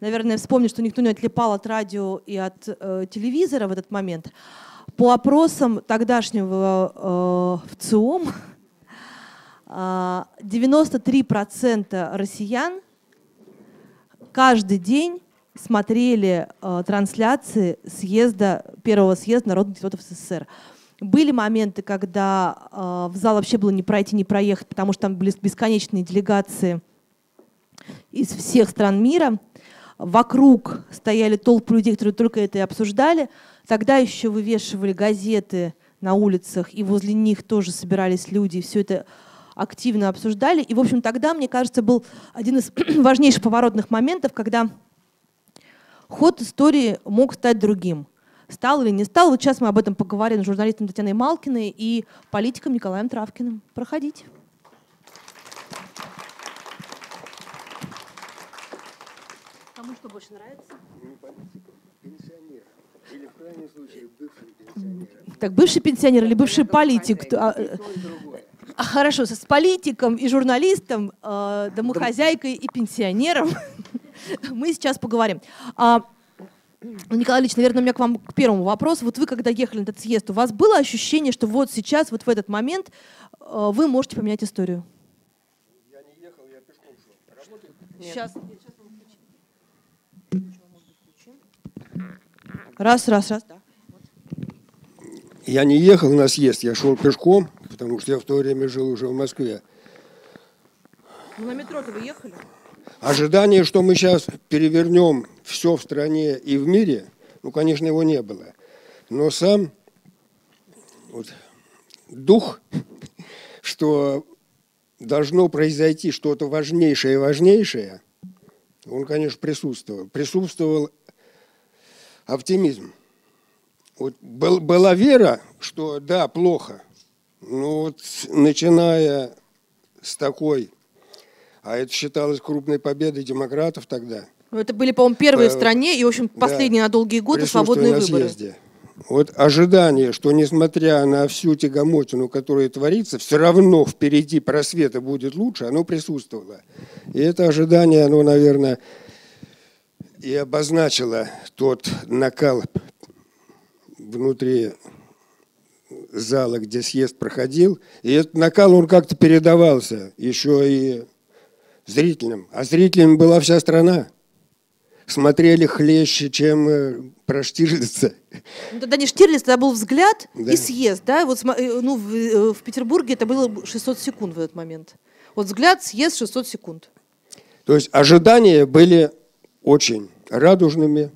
наверное, вспомнить, что никто не отлипал от радио и от э, телевизора в этот момент. По опросам тогдашнего э, ВЦИОМ, э, 93% россиян каждый день смотрели э, трансляции съезда, первого съезда народных депутатов СССР. Были моменты, когда э, в зал вообще было не пройти, не проехать, потому что там были бесконечные делегации из всех стран мира. Вокруг стояли толпы людей, которые только это и обсуждали. Тогда еще вывешивали газеты на улицах, и возле них тоже собирались люди, и все это активно обсуждали. И, в общем, тогда, мне кажется, был один из важнейших поворотных моментов, когда ход истории мог стать другим. Стал или не стал. Вот сейчас мы об этом поговорим с журналистом Татьяной Малкиной и политиком Николаем Травкиным. Проходите. Что больше нравится? Не политикам, пенсионерам. Или в крайнем случае бывшим пенсионерам. Так, бывший пенсионер или бывший политик? А, э, а, хорошо, с политиком и журналистом, э, домохозяйкой и пенсионером мы сейчас поговорим. А, Николай Ильич, наверное, у меня к вам к первому вопросу. Вот вы, когда ехали на этот съезд, у вас было ощущение, что вот сейчас, вот в этот момент э, вы можете поменять историю? Я не ехал, я пешком шел. Работает? Сейчас. Раз, раз, раз, да. Я не ехал на съезд, я шел пешком, потому что я в то время жил уже в Москве. Ну, на метро-то вы ехали? Ожидание, что мы сейчас перевернем все в стране и в мире, ну, конечно, его не было. Но сам вот, дух, что должно произойти что-то важнейшее и важнейшее, он, конечно, присутствовал. Присутствовал оптимизм. Вот был, была вера, что да, плохо, но вот начиная с такой, а это считалось крупной победой демократов тогда. Ну, это были, по-моему, первые по, в стране и, в общем, последние да, на долгие годы свободные на выборы. Съезде. Вот ожидание, что несмотря на всю тягомотину, которая творится, все равно впереди просвета будет лучше, оно присутствовало. И это ожидание, оно, наверное, и обозначило тот накал внутри зала, где съезд проходил. И этот накал, он как-то передавался еще и зрителям. А зрителям была вся страна. Смотрели хлеще, чем э, про Штирлица. Ну, тогда не Штирлиц, тогда был взгляд да. и съезд. Да? Вот, э, ну, в, э, в Петербурге это было 600 секунд в этот момент. Вот взгляд, съезд 600 секунд. То есть ожидания были очень радужными,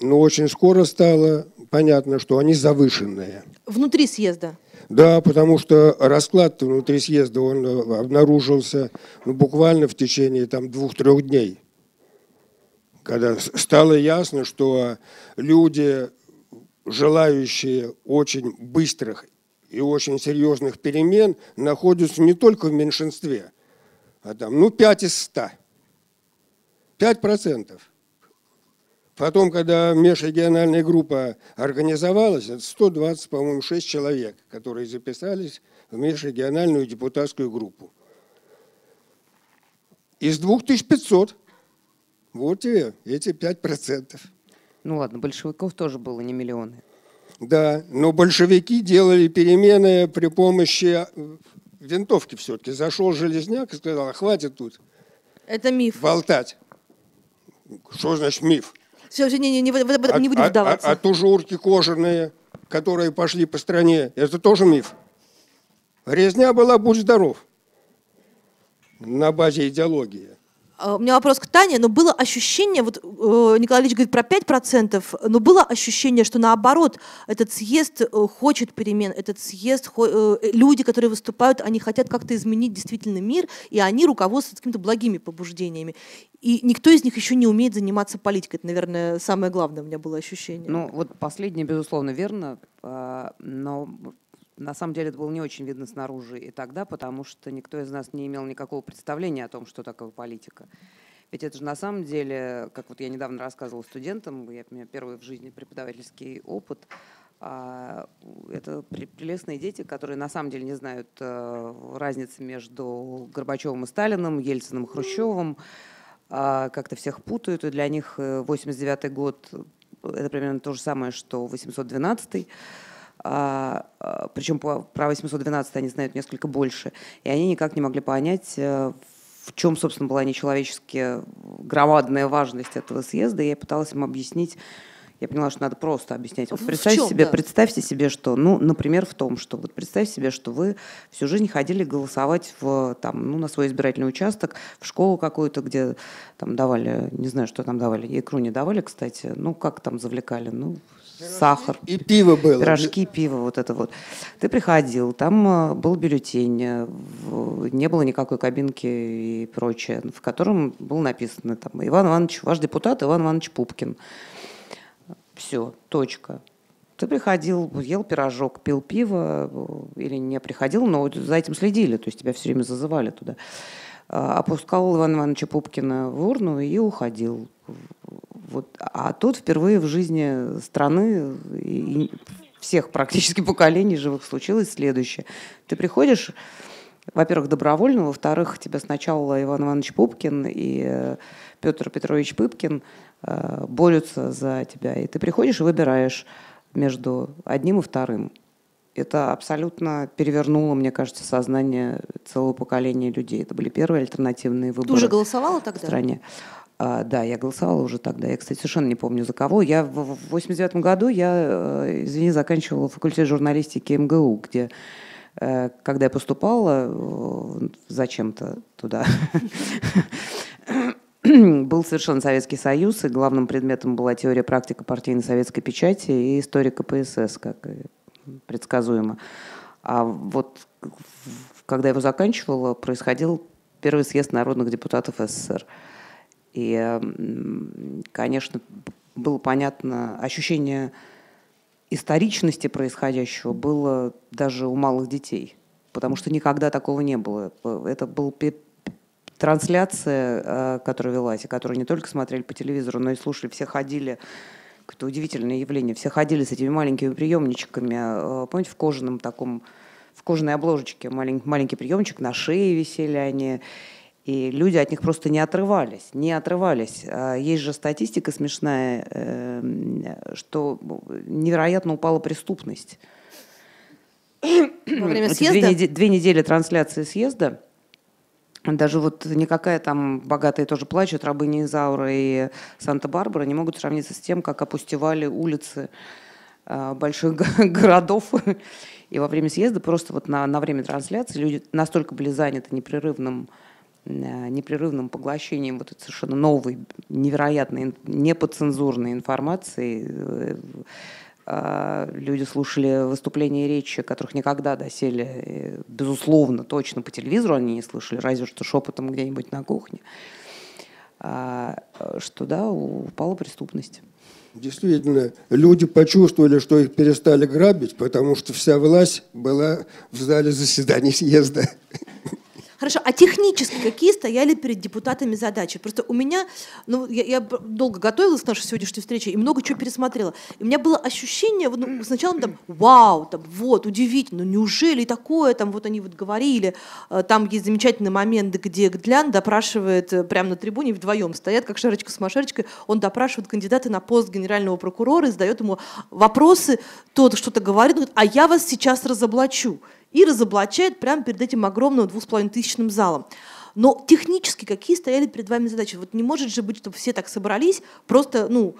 но очень скоро стало понятно, что они завышенные. Внутри съезда? Да, потому что расклад внутри съезда он э, обнаружился ну, буквально в течение там, двух-трех дней. Когда стало ясно, что люди, желающие очень быстрых и очень серьезных перемен, находятся не только в меньшинстве, а там, ну, 5 из 100. 5 процентов. Потом, когда межрегиональная группа организовалась, это 120, по-моему, 6 человек, которые записались в межрегиональную депутатскую группу. Из 2500. Вот тебе эти 5%. Ну ладно, большевиков тоже было не миллионы. Да, но большевики делали перемены при помощи э, винтовки все-таки. Зашел Железняк и сказал, хватит тут. Это миф. Болтать. Что значит миф? Все, не, не, не, не будем вдаваться. А, а, а тужурки кожаные, которые пошли по стране, это тоже миф. Резня была «Будь здоров» на базе идеологии. А, у меня вопрос к Тане, но было ощущение, вот э, Николай Ильич говорит про 5%, но было ощущение, что наоборот, этот съезд э, хочет перемен, этот съезд, э, люди, которые выступают, они хотят как-то изменить действительно мир, и они руководствуются какими-то благими побуждениями. И никто из них еще не умеет заниматься политикой. Это, наверное, самое главное у меня было ощущение. Ну, вот последнее, безусловно, верно, а, но на самом деле это было не очень видно снаружи и тогда, потому что никто из нас не имел никакого представления о том, что такое политика. Ведь это же на самом деле, как вот я недавно рассказывала студентам, я, у меня первый в жизни преподавательский опыт, а, это прелестные дети, которые на самом деле не знают э, разницы между Горбачевым и Сталиным, Ельциным и Хрущевым, а, как-то всех путают, и для них 89 год – это примерно то же самое, что 812 а, а, причем по, про 812 они знают несколько больше, и они никак не могли понять, в чем, собственно, была нечеловечески громадная важность этого съезда. И я пыталась им объяснить, я поняла, что надо просто объяснять. Вот представьте чем, себе, да? представьте себе, что, ну, например, в том, что вот представьте себе, что вы всю жизнь ходили голосовать в, там, ну, на свой избирательный участок, в школу какую-то, где там давали, не знаю, что там давали, икру не давали, кстати, ну, как там завлекали, ну, сахар. И пиво было. Пирожки, пиво, вот это вот. Ты приходил, там э, был бюллетень, э, не было никакой кабинки и прочее, в котором было написано там Иван Иванович, ваш депутат Иван Иванович Пупкин. Все, точка. Ты приходил, ел пирожок, пил пиво э, или не приходил, но за этим следили, то есть тебя все время зазывали туда. Опускал Ивана Ивановича Пупкина в урну и уходил. Вот. А тут впервые в жизни страны и всех практически поколений живых случилось следующее. Ты приходишь, во-первых, добровольно, во-вторых, тебя сначала Иван Иванович Пупкин и э, Петр Петрович Пыпкин э, борются за тебя. И ты приходишь и выбираешь между одним и вторым. Это абсолютно перевернуло, мне кажется, сознание целого поколения людей. Это были первые альтернативные выборы. Ты уже голосовала тогда? В стране. А, да, я голосовала уже тогда. Я, кстати, совершенно не помню за кого. Я в 89 году, я, э, извини, заканчивала факультет журналистики МГУ, где э, когда я поступала э, зачем-то туда, был совершенно Советский Союз, и главным предметом была теория практика партийной советской печати и история КПСС, как предсказуемо. А вот когда я его заканчивала, происходил первый съезд народных депутатов СССР. И, конечно, было понятно, ощущение историчности происходящего было даже у малых детей, потому что никогда такого не было. Это был трансляция, э, которая велась, и которую не только смотрели по телевизору, но и слушали, все ходили какое-то удивительное явление. Все ходили с этими маленькими приемничками, э, помните, в кожаном таком, в кожаной обложечке маленький, маленький приемчик, на шее висели они. И люди от них просто не отрывались, не отрывались. А есть же статистика смешная, эм, что невероятно упала преступность. Во время съезда? Две, две недели трансляции съезда. Даже вот никакая там богатые тоже плачут, рабыни Изаура и Санта-Барбара не могут сравниться с тем, как опустевали улицы а, больших городов. И во время съезда просто вот на, на время трансляции люди настолько были заняты непрерывным Э, непрерывным поглощением вот этой совершенно новой, невероятной, неподцензурной информации. Э, а, люди слушали выступления и речи, которых никогда доселе, безусловно, точно по телевизору они не слышали, разве что шепотом где-нибудь на кухне. А, что да, упала преступность. Действительно, люди почувствовали, что их перестали грабить, потому что вся власть была в зале заседаний съезда. Хорошо, а технически какие стояли перед депутатами задачи? Просто у меня, ну, я, я долго готовилась к нашей сегодняшней встрече и много чего пересмотрела. И у меня было ощущение, ну, сначала там, вау, там, вот, удивительно, ну, неужели такое, там, вот они вот говорили, э, там есть замечательный момент, где Гдлян допрашивает э, прямо на трибуне, вдвоем стоят, как шарочка с машарочкой, он допрашивает кандидата на пост генерального прокурора и задает ему вопросы, тот что-то говорит, говорит, а я вас сейчас разоблачу и разоблачает прямо перед этим огромным двухсполовинтысячным залом. Но технически какие стояли перед вами задачи? Вот не может же быть, чтобы все так собрались, просто, ну,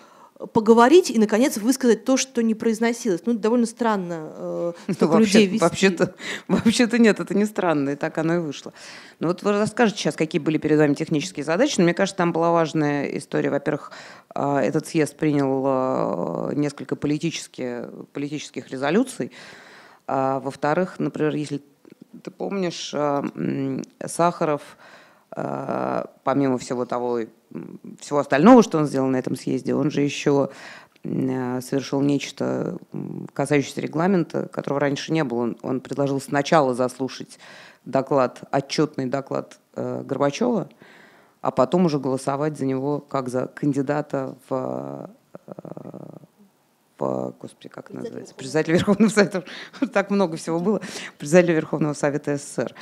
поговорить и, наконец, высказать то, что не произносилось. Ну, это довольно странно. Э, ну, вообще, людей вести. Вообще-то, вообще-то нет, это не странно, и так оно и вышло. Ну вот вы расскажете сейчас, какие были перед вами технические задачи. Но мне кажется, там была важная история. Во-первых, э, этот съезд принял э, несколько политических, политических резолюций, а, во-вторых, например, если ты помнишь, а, Сахаров, а, помимо всего того, всего остального, что он сделал на этом съезде, он же еще совершил нечто, касающееся регламента, которого раньше не было. Он, он предложил сначала заслушать доклад, отчетный доклад э, Горбачева, а потом уже голосовать за него как за кандидата в по, господи, как это называется, председатель Верховного Совета, так много всего было, председатель Верховного Совета СССР.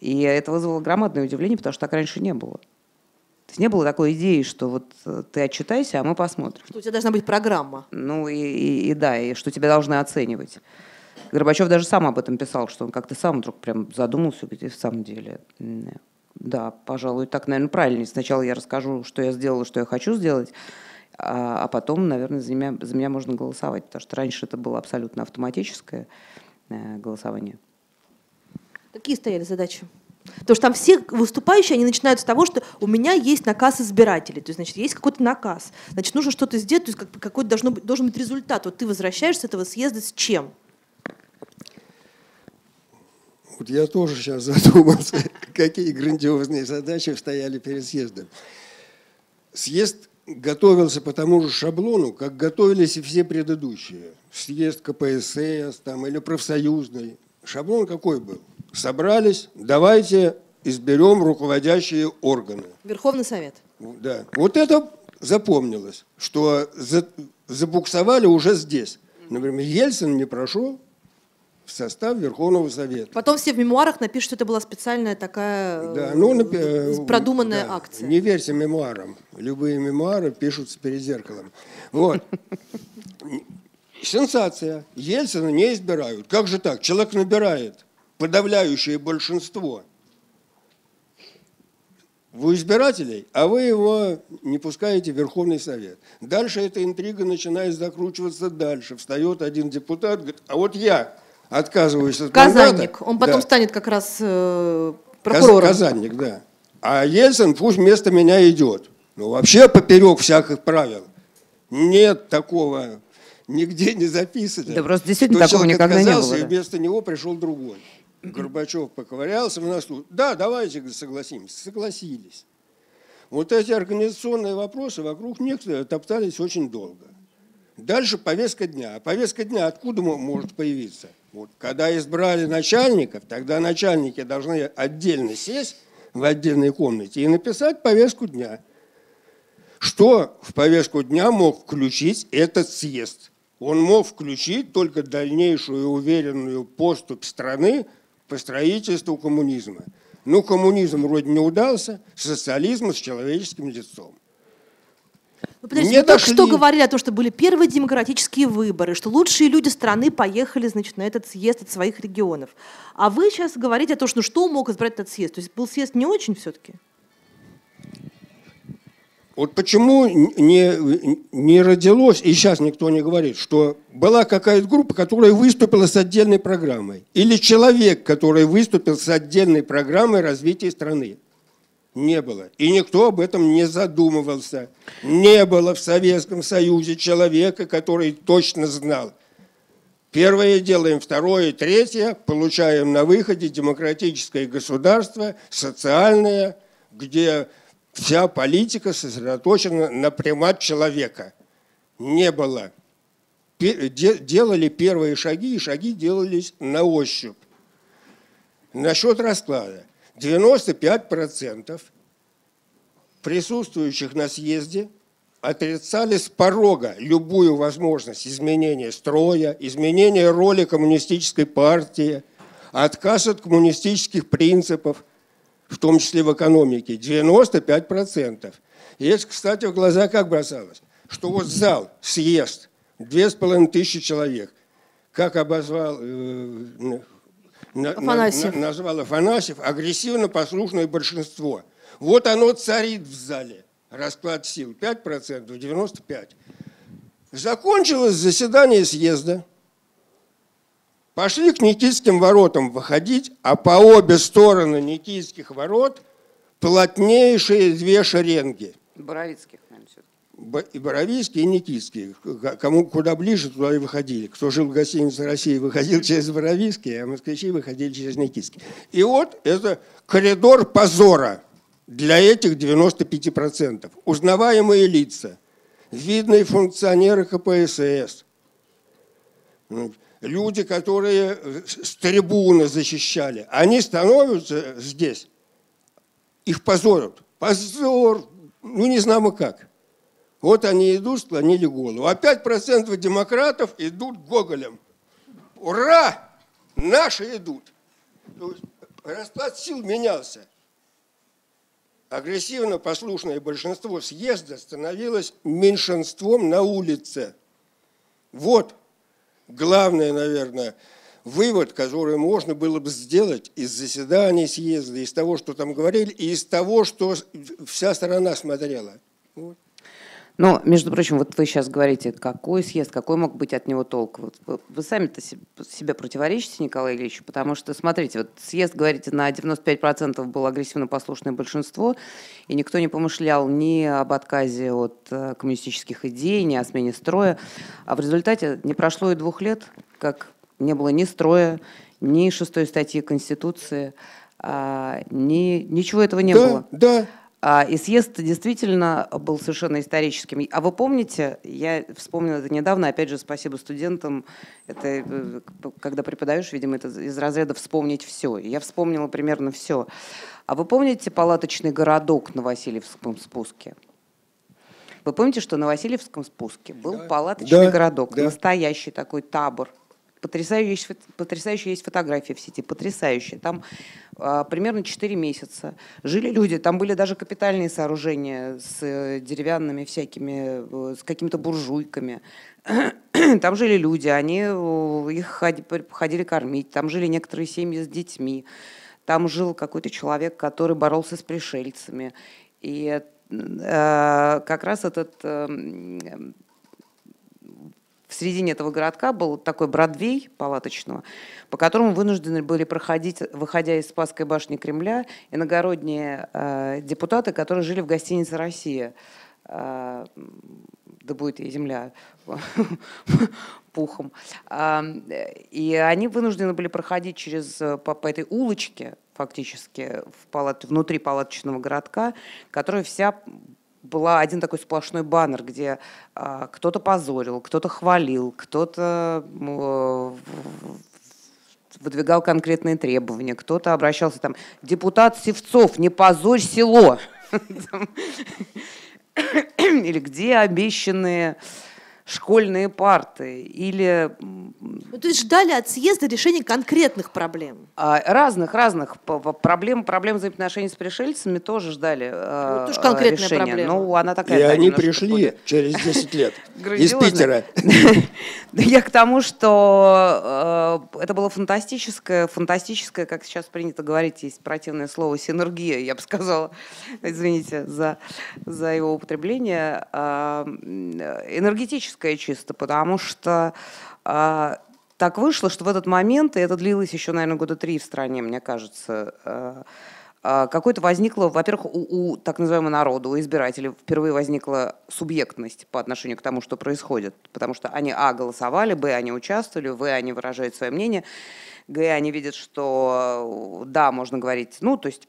И это вызвало громадное удивление, потому что так раньше не было. То есть не было такой идеи, что вот э, ты отчитайся, а мы посмотрим. Что у тебя должна быть программа. Ну и, и, и да, и что тебя должны оценивать. Горбачев даже сам об этом писал, что он как-то сам вдруг прям задумался, где в самом деле. Да, пожалуй, так, наверное, правильнее. Сначала я расскажу, что я сделала, что я хочу сделать, а, а потом, наверное, за меня, за меня можно голосовать, потому что раньше это было абсолютно автоматическое э, голосование. Какие стояли задачи? Потому что там все выступающие, они начинают с того, что у меня есть наказ избирателей, то есть, значит, есть какой-то наказ, значит, нужно что-то сделать, то есть как, какой-то должно быть, должен быть результат. Вот ты возвращаешься с этого съезда с чем? Вот я тоже сейчас задумался, какие грандиозные задачи стояли перед съездом. Съезд готовился по тому же шаблону, как готовились и все предыдущие. Съезд КПСС там, или профсоюзный. Шаблон какой был? Собрались, давайте изберем руководящие органы. Верховный Совет. Да. Вот это запомнилось, что забуксовали уже здесь. Например, Ельцин не прошел, в состав Верховного Совета. Потом все в мемуарах напишут, что это была специальная такая да, ну, напи- э, продуманная да, акция. Не верьте мемуарам. Любые мемуары пишутся перед зеркалом. Вот. Сенсация. Ельцина не избирают. Как же так? Человек набирает подавляющее большинство у избирателей, а вы его не пускаете в Верховный Совет. Дальше эта интрига начинает закручиваться дальше. Встает один депутат, говорит, а вот я отказываюсь от Казанник. Мандата. Он потом да. станет как раз э, прокурором. Казанник, да. А Ельцин пусть вместо меня идет. Ну, вообще поперек всяких правил. Нет такого, нигде не записано. Да просто действительно такого никогда не было. и вместо него пришел другой. Горбачев поковырялся в носу. Да, давайте согласимся. Согласились. Вот эти организационные вопросы вокруг них топтались очень долго. Дальше повестка дня. А повестка дня откуда может появиться? Вот, когда избрали начальников, тогда начальники должны отдельно сесть в отдельной комнате и написать повестку дня. Что в повестку дня мог включить этот съезд? Он мог включить только дальнейшую уверенную поступь страны по строительству коммунизма. Ну, коммунизм вроде не удался, социализм с человеческим лицом. Ну, подождите, не вы только что говорили о том, что были первые демократические выборы, что лучшие люди страны поехали значит, на этот съезд от своих регионов. А вы сейчас говорите о том, что ну, что мог избрать этот съезд? То есть был съезд не очень все-таки? Вот почему не, не родилось, и сейчас никто не говорит, что была какая-то группа, которая выступила с отдельной программой, или человек, который выступил с отдельной программой развития страны не было. И никто об этом не задумывался. Не было в Советском Союзе человека, который точно знал. Первое делаем, второе, третье, получаем на выходе демократическое государство, социальное, где вся политика сосредоточена на примат человека. Не было. Делали первые шаги, и шаги делались на ощупь. Насчет расклада. 95% присутствующих на съезде отрицали с порога любую возможность изменения строя, изменения роли коммунистической партии, отказ от коммунистических принципов, в том числе в экономике, 95%. И это, кстати, в глаза как бросалось, что вот зал, съезд, две с половиной тысячи человек, как обозвал э, Афанасьев. На, назвал Афанасьев, агрессивно-послушное большинство. Вот оно царит в зале. Расклад сил 5%, 95%. Закончилось заседание съезда. Пошли к Никитским воротам выходить, а по обе стороны Никитских ворот плотнейшие две шеренги. Боровицких и Боровийский, и Никитский. Кому куда ближе, туда и выходили. Кто жил в гостинице России, выходил через Боровийский, а москвичи выходили через Никитский. И вот это коридор позора для этих 95%. Узнаваемые лица, видные функционеры КПСС, ну, люди, которые с трибуны защищали, они становятся здесь, их позорят. Позор, ну не знаем как. Вот они идут, склонили голову. А 5% демократов идут Гоголем. Ура! Наши идут. Расклад сил менялся. агрессивно послушное большинство съезда становилось меньшинством на улице. Вот главное, наверное, вывод, который можно было бы сделать из заседаний съезда, из того, что там говорили, и из того, что вся сторона смотрела. Но, между прочим, вот вы сейчас говорите, какой съезд, какой мог быть от него толк. Вот вы, вы сами-то себе противоречите, Николай Ильич, потому что, смотрите, вот съезд, говорите, на 95% было агрессивно послушное большинство, и никто не помышлял ни об отказе от э, коммунистических идей, ни о смене строя. А в результате не прошло и двух лет, как не было ни строя, ни шестой статьи Конституции, а, ни, ничего этого не да, было. Да, и съезд действительно был совершенно историческим. А вы помните, я вспомнила это недавно, опять же, спасибо студентам, это э, когда преподаешь, видимо, это из разряда «вспомнить все». Я вспомнила примерно все. А вы помните палаточный городок на Васильевском спуске? Вы помните, что на Васильевском спуске был да. палаточный да, городок, да. настоящий такой табор Потрясающие потрясающие есть фотографии в сети, потрясающие. Там а, примерно 4 месяца жили люди, там были даже капитальные сооружения с э, деревянными всякими, э, с какими-то буржуйками. Там жили люди, они э, их ходили кормить, там жили некоторые семьи с детьми. Там жил какой-то человек, который боролся с пришельцами. И э, как раз этот э, в середине этого городка был такой Бродвей палаточного, по которому вынуждены были проходить, выходя из Спасской башни Кремля, иногородние э, депутаты, которые жили в гостинице «Россия». Э, да будет ей земля пухом. Э, и они вынуждены были проходить через, э, по, по этой улочке, фактически, в палат, внутри палаточного городка, которая вся была один такой сплошной баннер, где а, кто-то позорил, кто-то хвалил, кто-то э, выдвигал конкретные требования, кто-то обращался там, депутат Севцов, не позорь село. Или где обещанные школьные парты или... Ну, то есть ждали от съезда решения конкретных проблем? А, разных, разных. Проблем, проблем взаимоотношений с пришельцами тоже ждали ну, тоже конкретная решения. проблема. Ну, она такая... И они пришли более... через 10 лет из Питера. Я к тому, что э, это было фантастическое, фантастическое, как сейчас принято говорить, есть противное слово синергия, я бы сказала, извините за, за его употребление, а, энергетическое политическое чисто, потому что э, так вышло, что в этот момент, и это длилось еще, наверное, года три в стране, мне кажется, э, какой-то возникла, во-первых, у, у так называемого народа, у избирателей впервые возникла субъектность по отношению к тому, что происходит, потому что они, а, голосовали, б, они участвовали, в, они выражают свое мнение, г, они видят, что да, можно говорить, ну, то есть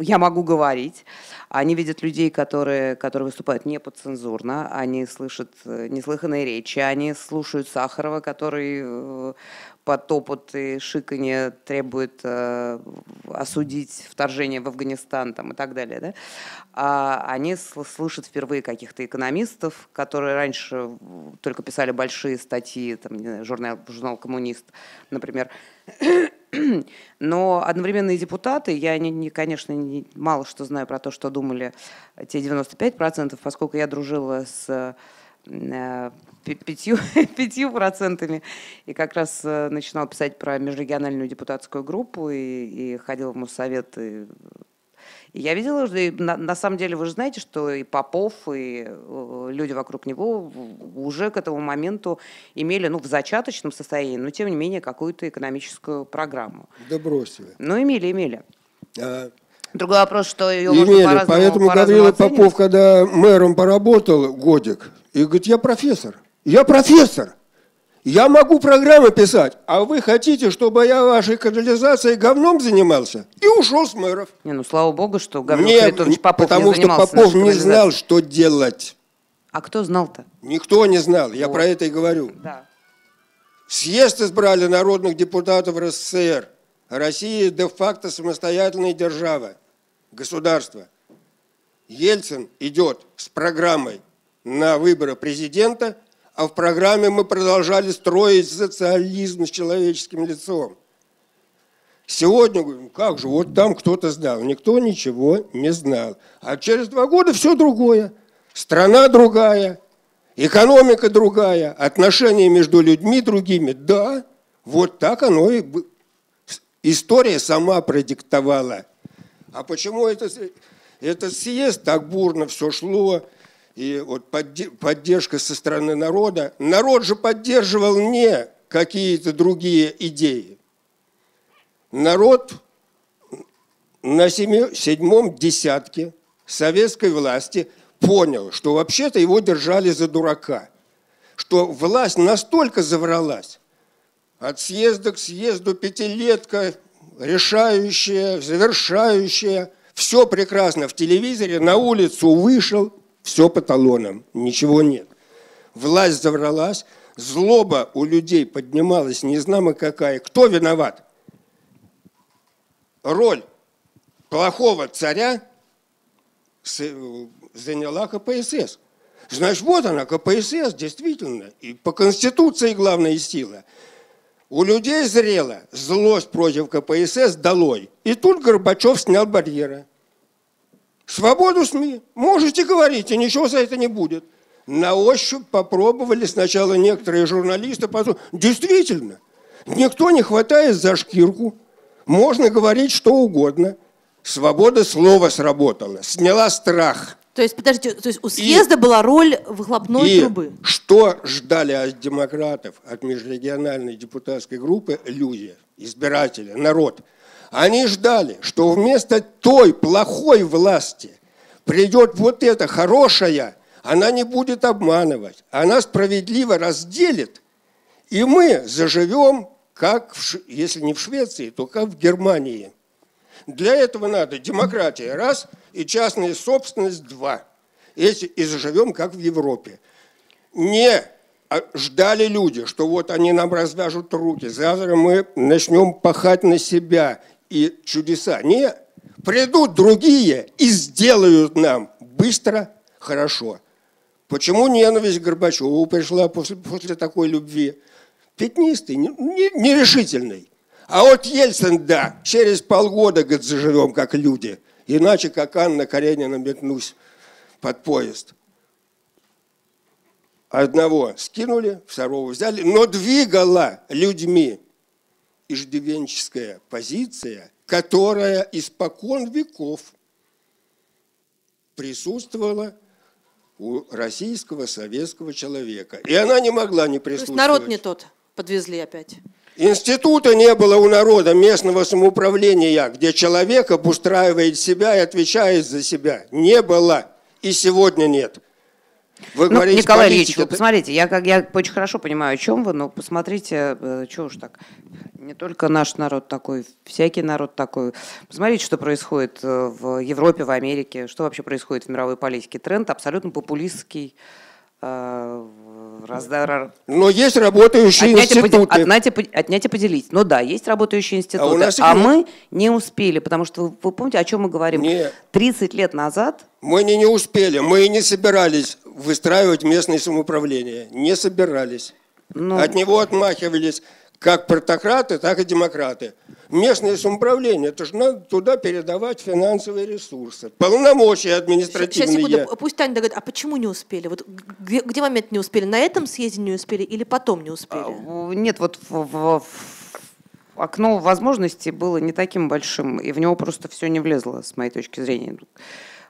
я могу говорить, они видят людей, которые, которые выступают неподцензурно, они слышат э, неслыханные речи, они слушают Сахарова, который э, под топот и шиканье требует э, осудить вторжение в Афганистан там, и так далее. Да? А они слышат впервые каких-то экономистов, которые раньше только писали большие статьи, там, не знаю, журнал, журнал «Коммунист», например. Но одновременно и депутаты, я, не, не, конечно, не, мало что знаю про то, что думали те 95%, поскольку я дружила с пятью, пятью процентами. И как раз э, начинал писать про межрегиональную депутатскую группу и, и ходил в Моссовет. И, и я видела, что и на, на самом деле вы же знаете, что и Попов, и э, люди вокруг него уже к этому моменту имели, ну, в зачаточном состоянии, но тем не менее какую-то экономическую программу. Да бросьте. Ну, имели, имели. А... Другой вопрос, что ее Имели, можно по-разному Поэтому по Гаврила Попов, когда мэром поработал годик, и говорит, я профессор. Я профессор. Я могу программы писать, а вы хотите, чтобы я вашей канализацией говном занимался? И ушел с мэров. Не, ну слава богу, что Гаврил Харитонович Попов потому не что Попов не знал, что делать. А кто знал-то? Никто не знал, я вот. про это и говорю. Да. Съезд избрали народных депутатов РСФСР. Россия де-факто самостоятельная держава, государство. Ельцин идет с программой на выборы президента – а в программе мы продолжали строить социализм с человеческим лицом. Сегодня, говорим, как же, вот там кто-то знал. Никто ничего не знал. А через два года все другое. Страна другая, экономика другая, отношения между людьми другими. Да, вот так оно и история сама продиктовала. А почему это, этот съезд так бурно все шло, и вот поддержка со стороны народа. Народ же поддерживал не какие-то другие идеи. Народ на седьмом десятке советской власти понял, что вообще-то его держали за дурака, что власть настолько завралась, от съезда к съезду пятилетка, решающая, завершающая, все прекрасно в телевизоре, на улицу вышел, все по талонам, ничего нет. Власть завралась, злоба у людей поднималась, не знамо какая. Кто виноват? Роль плохого царя заняла КПСС. Значит, вот она, КПСС, действительно. И по Конституции главная сила. У людей зрела злость против КПСС долой. И тут Горбачев снял барьеры. Свободу СМИ. Можете говорить, и ничего за это не будет. На ощупь попробовали сначала некоторые журналисты, потом... Действительно, никто не хватает за шкирку. Можно говорить что угодно. Свобода слова сработала, сняла страх. То есть, подождите, то есть у съезда и, была роль выхлопной и трубы? что ждали от демократов, от межрегиональной депутатской группы люди, избиратели, народ – они ждали, что вместо той плохой власти придет вот эта хорошая, она не будет обманывать, она справедливо разделит, и мы заживем, как, в, если не в Швеции, то как в Германии. Для этого надо демократия – раз, и частная собственность – два. Если, и заживем, как в Европе. Не а ждали люди, что вот они нам развяжут руки, завтра мы начнем пахать на себя и чудеса. Не, придут другие и сделают нам быстро, хорошо. Почему ненависть Горбачеву пришла после, после такой любви? Пятнистый, нерешительный. А вот Ельцин, да, через полгода, говорит, заживем как люди. Иначе, как Анна Каренина, метнусь под поезд. Одного скинули, второго взяли, но двигала людьми иждивенческая позиция, которая испокон веков присутствовала у российского советского человека. И она не могла не присутствовать. То есть народ не тот подвезли опять. Института не было у народа местного самоуправления, где человек обустраивает себя и отвечает за себя. Не было. И сегодня нет. Вы ну, Николай Ильич, вы посмотрите, я, как, я очень хорошо понимаю, о чем вы, но посмотрите, э, что уж так, не только наш народ такой, всякий народ такой. Посмотрите, что происходит э, в Европе, в Америке, что вообще происходит в мировой политике. Тренд абсолютно популистский, э, Раздар... Но есть работающие отнять институты. Поди... Отнять, и, отнять и поделить. Ну да, есть работающие институты. А, а мы не успели, потому что вы, вы помните, о чем мы говорим? Нет. 30 лет назад... Мы не, не успели, мы и не собирались выстраивать местное самоуправление. Не собирались. Ну... От него отмахивались как протократы, так и демократы. Местное самоуправление, это же надо туда передавать финансовые ресурсы, полномочия административные. Сейчас, секунду, пусть Таня догадает, а почему не успели? Вот где, где момент не успели? На этом съезде не успели или потом не успели? А, нет, вот в, в, в окно возможностей было не таким большим, и в него просто все не влезло, с моей точки зрения.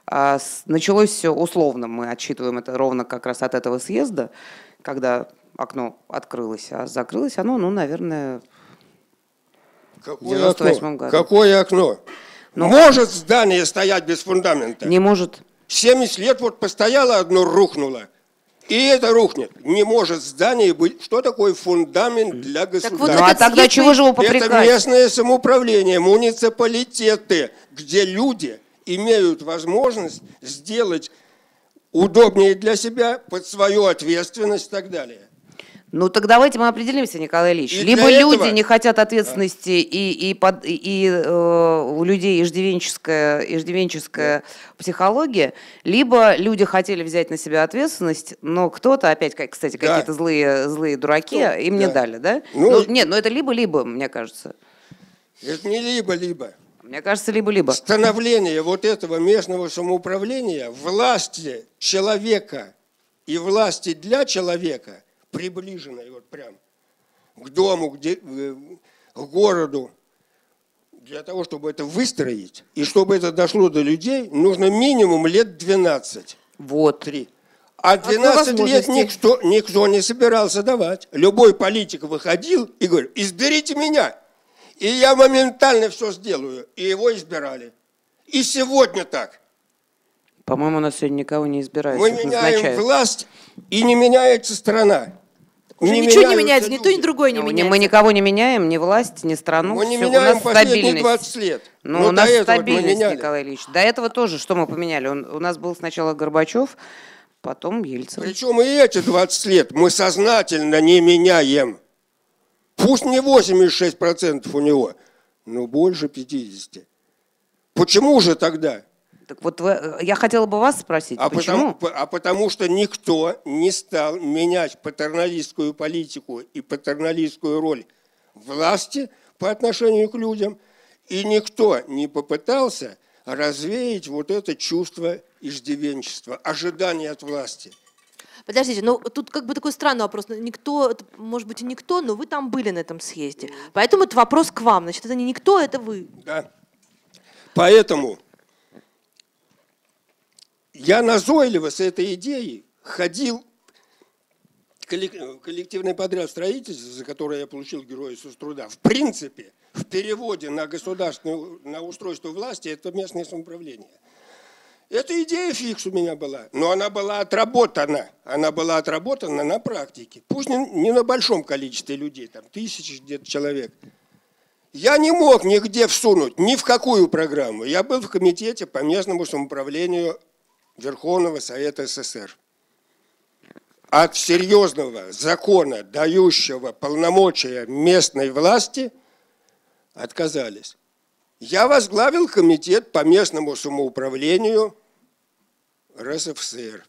А началось все условно, мы отсчитываем это ровно как раз от этого съезда, когда окно открылось, а закрылось оно, ну, наверное, Какое в 98 году. Какое окно? Но... Ну, может здание стоять без фундамента? Не может. 70 лет вот постояло одно, рухнуло. И это рухнет. Не может здание быть. Что такое фундамент для государства? Вот ну а тогда чего же его попрекать? Это местное самоуправление, муниципалитеты, где люди имеют возможность сделать удобнее для себя, под свою ответственность и так далее. Ну так давайте мы определимся, Николай Ильич. И Либо люди этого... не хотят ответственности, и, и, под, и, и э, у людей иждивенческая, иждивенческая да. психология, либо люди хотели взять на себя ответственность, но кто-то, опять, кстати, да. какие-то злые, злые дураки ну, им да. не дали, да? Ну, ну, нет, ну это либо-либо, мне кажется. Это не либо-либо. Мне кажется, либо-либо. Становление вот этого местного самоуправления, власти человека и власти для человека, приближенной вот прям к дому, где, к городу, для того, чтобы это выстроить, и чтобы это дошло до людей, нужно минимум лет 12. Вот. Три. А 12 лет никто, никто не собирался давать. Любой политик выходил и говорил, изберите меня. И я моментально все сделаю. И его избирали. И сегодня так. По-моему, у нас сегодня никого не избирают. Мы меняем назначают. власть, и не меняется страна. Уже не ничего не меняется, ни то, ни другое не ну, меняется. Мы никого не меняем, ни власть, ни страну. Мы не все, меняем у нас последние 20 лет. Ну, у нас стабильность, Николай Ильич. До этого тоже что мы поменяли? Он, у нас был сначала Горбачев, потом Ельцин. Причем и эти 20 лет мы сознательно не меняем. Пусть не 86% у него, но больше 50%. Почему же тогда? Так вот вы, я хотела бы вас спросить, а почему? Потому, а потому что никто не стал менять патерналистскую политику и патерналистскую роль власти по отношению к людям, и никто не попытался развеять вот это чувство иждивенчества, ожидания от власти. Подождите, ну тут как бы такой странный вопрос. Никто, может быть и никто, но вы там были на этом съезде. Поэтому это вопрос к вам. Значит, это не никто, это вы. Да. Поэтому я назойливо с этой идеей ходил коллективный подряд строительства, за которое я получил Героя труда, в принципе, в переводе на государственное, на устройство власти, это местное самоуправление. Эта идея фикс у меня была, но она была отработана. Она была отработана на практике. Пусть не на большом количестве людей, там тысячи где-то человек. Я не мог нигде всунуть, ни в какую программу. Я был в комитете по местному самоуправлению Верховного Совета СССР. От серьезного закона, дающего полномочия местной власти, отказались. Я возглавил комитет по местному самоуправлению РСФСР.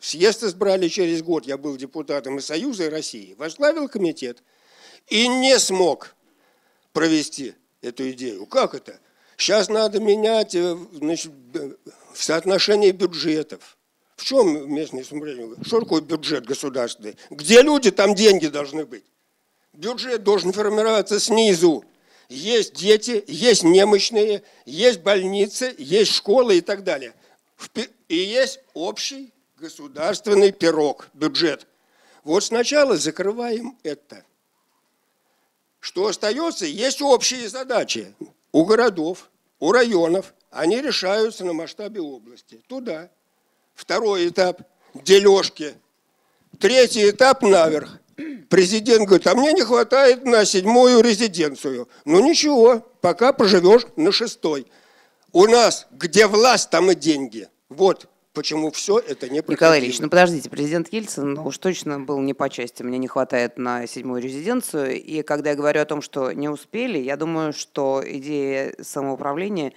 Съезд избрали через год, я был депутатом и Союза, и России. Возглавил комитет и не смог провести эту идею. Как это? Сейчас надо менять э, значит, в соотношении бюджетов. В чем местное самоуправление? Что такое бюджет государственный? Где люди, там деньги должны быть. Бюджет должен формироваться снизу. Есть дети, есть немощные, есть больницы, есть школы и так далее. И есть общий государственный пирог, бюджет. Вот сначала закрываем это. Что остается? Есть общие задачи у городов, у районов. Они решаются на масштабе области. Туда. Второй этап – дележки. Третий этап – наверх. Президент говорит, а мне не хватает на седьмую резиденцию. Ну ничего, пока поживешь на шестой. У нас где власть, там и деньги. Вот почему все это не Николай Ильич, ну подождите, президент Ельцин уж точно был не по части. Мне не хватает на седьмую резиденцию. И когда я говорю о том, что не успели, я думаю, что идея самоуправления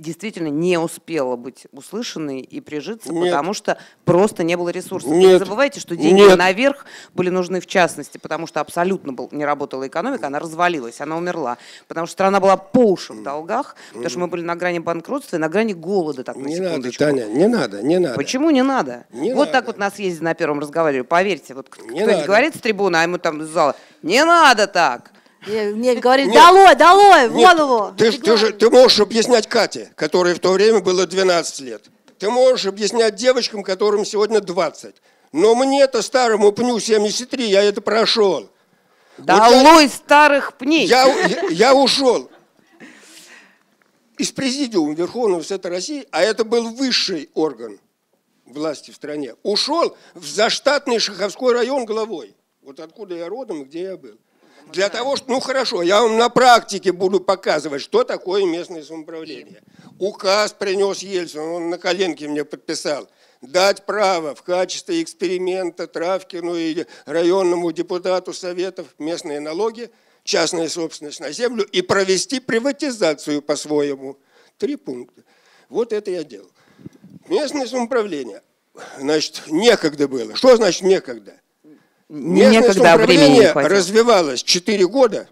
действительно не успела быть услышанной и прижиться, Нет. потому что просто не было ресурсов. Нет. Не забывайте, что деньги Нет. наверх были нужны в частности, потому что абсолютно был, не работала экономика, она развалилась, она умерла, потому что страна была по уши в долгах, потому что мы были на грани банкротства и на грани голода. Так, не надо, Таня, не надо, не надо. Почему не надо? Не вот надо. так вот на съезде на первом разговаривали, поверьте, вот кто-нибудь говорит с трибуны, а ему там из зала, не надо так. Мне говорили, долой, долой, в голову. Ты, ты, же, ты можешь объяснять Кате, которой в то время было 12 лет. Ты можешь объяснять девочкам, которым сегодня 20. Но мне-то старому пню 73, я это прошел. Долой вот старых пней. Я, я, я ушел из президиума Верховного Совета России, а это был высший орган власти в стране, ушел в заштатный Шаховской район головой. Вот откуда я родом и где я был. Для того, что, ну хорошо, я вам на практике буду показывать, что такое местное самоуправление. Указ принес Ельцин, он на коленке мне подписал. Дать право в качестве эксперимента Травкину и районному депутату Советов местные налоги, частная собственность на землю и провести приватизацию по-своему. Три пункта. Вот это я делал. Местное самоуправление. Значит, некогда было. Что значит некогда? Местное некогда времени развивалось 4 года,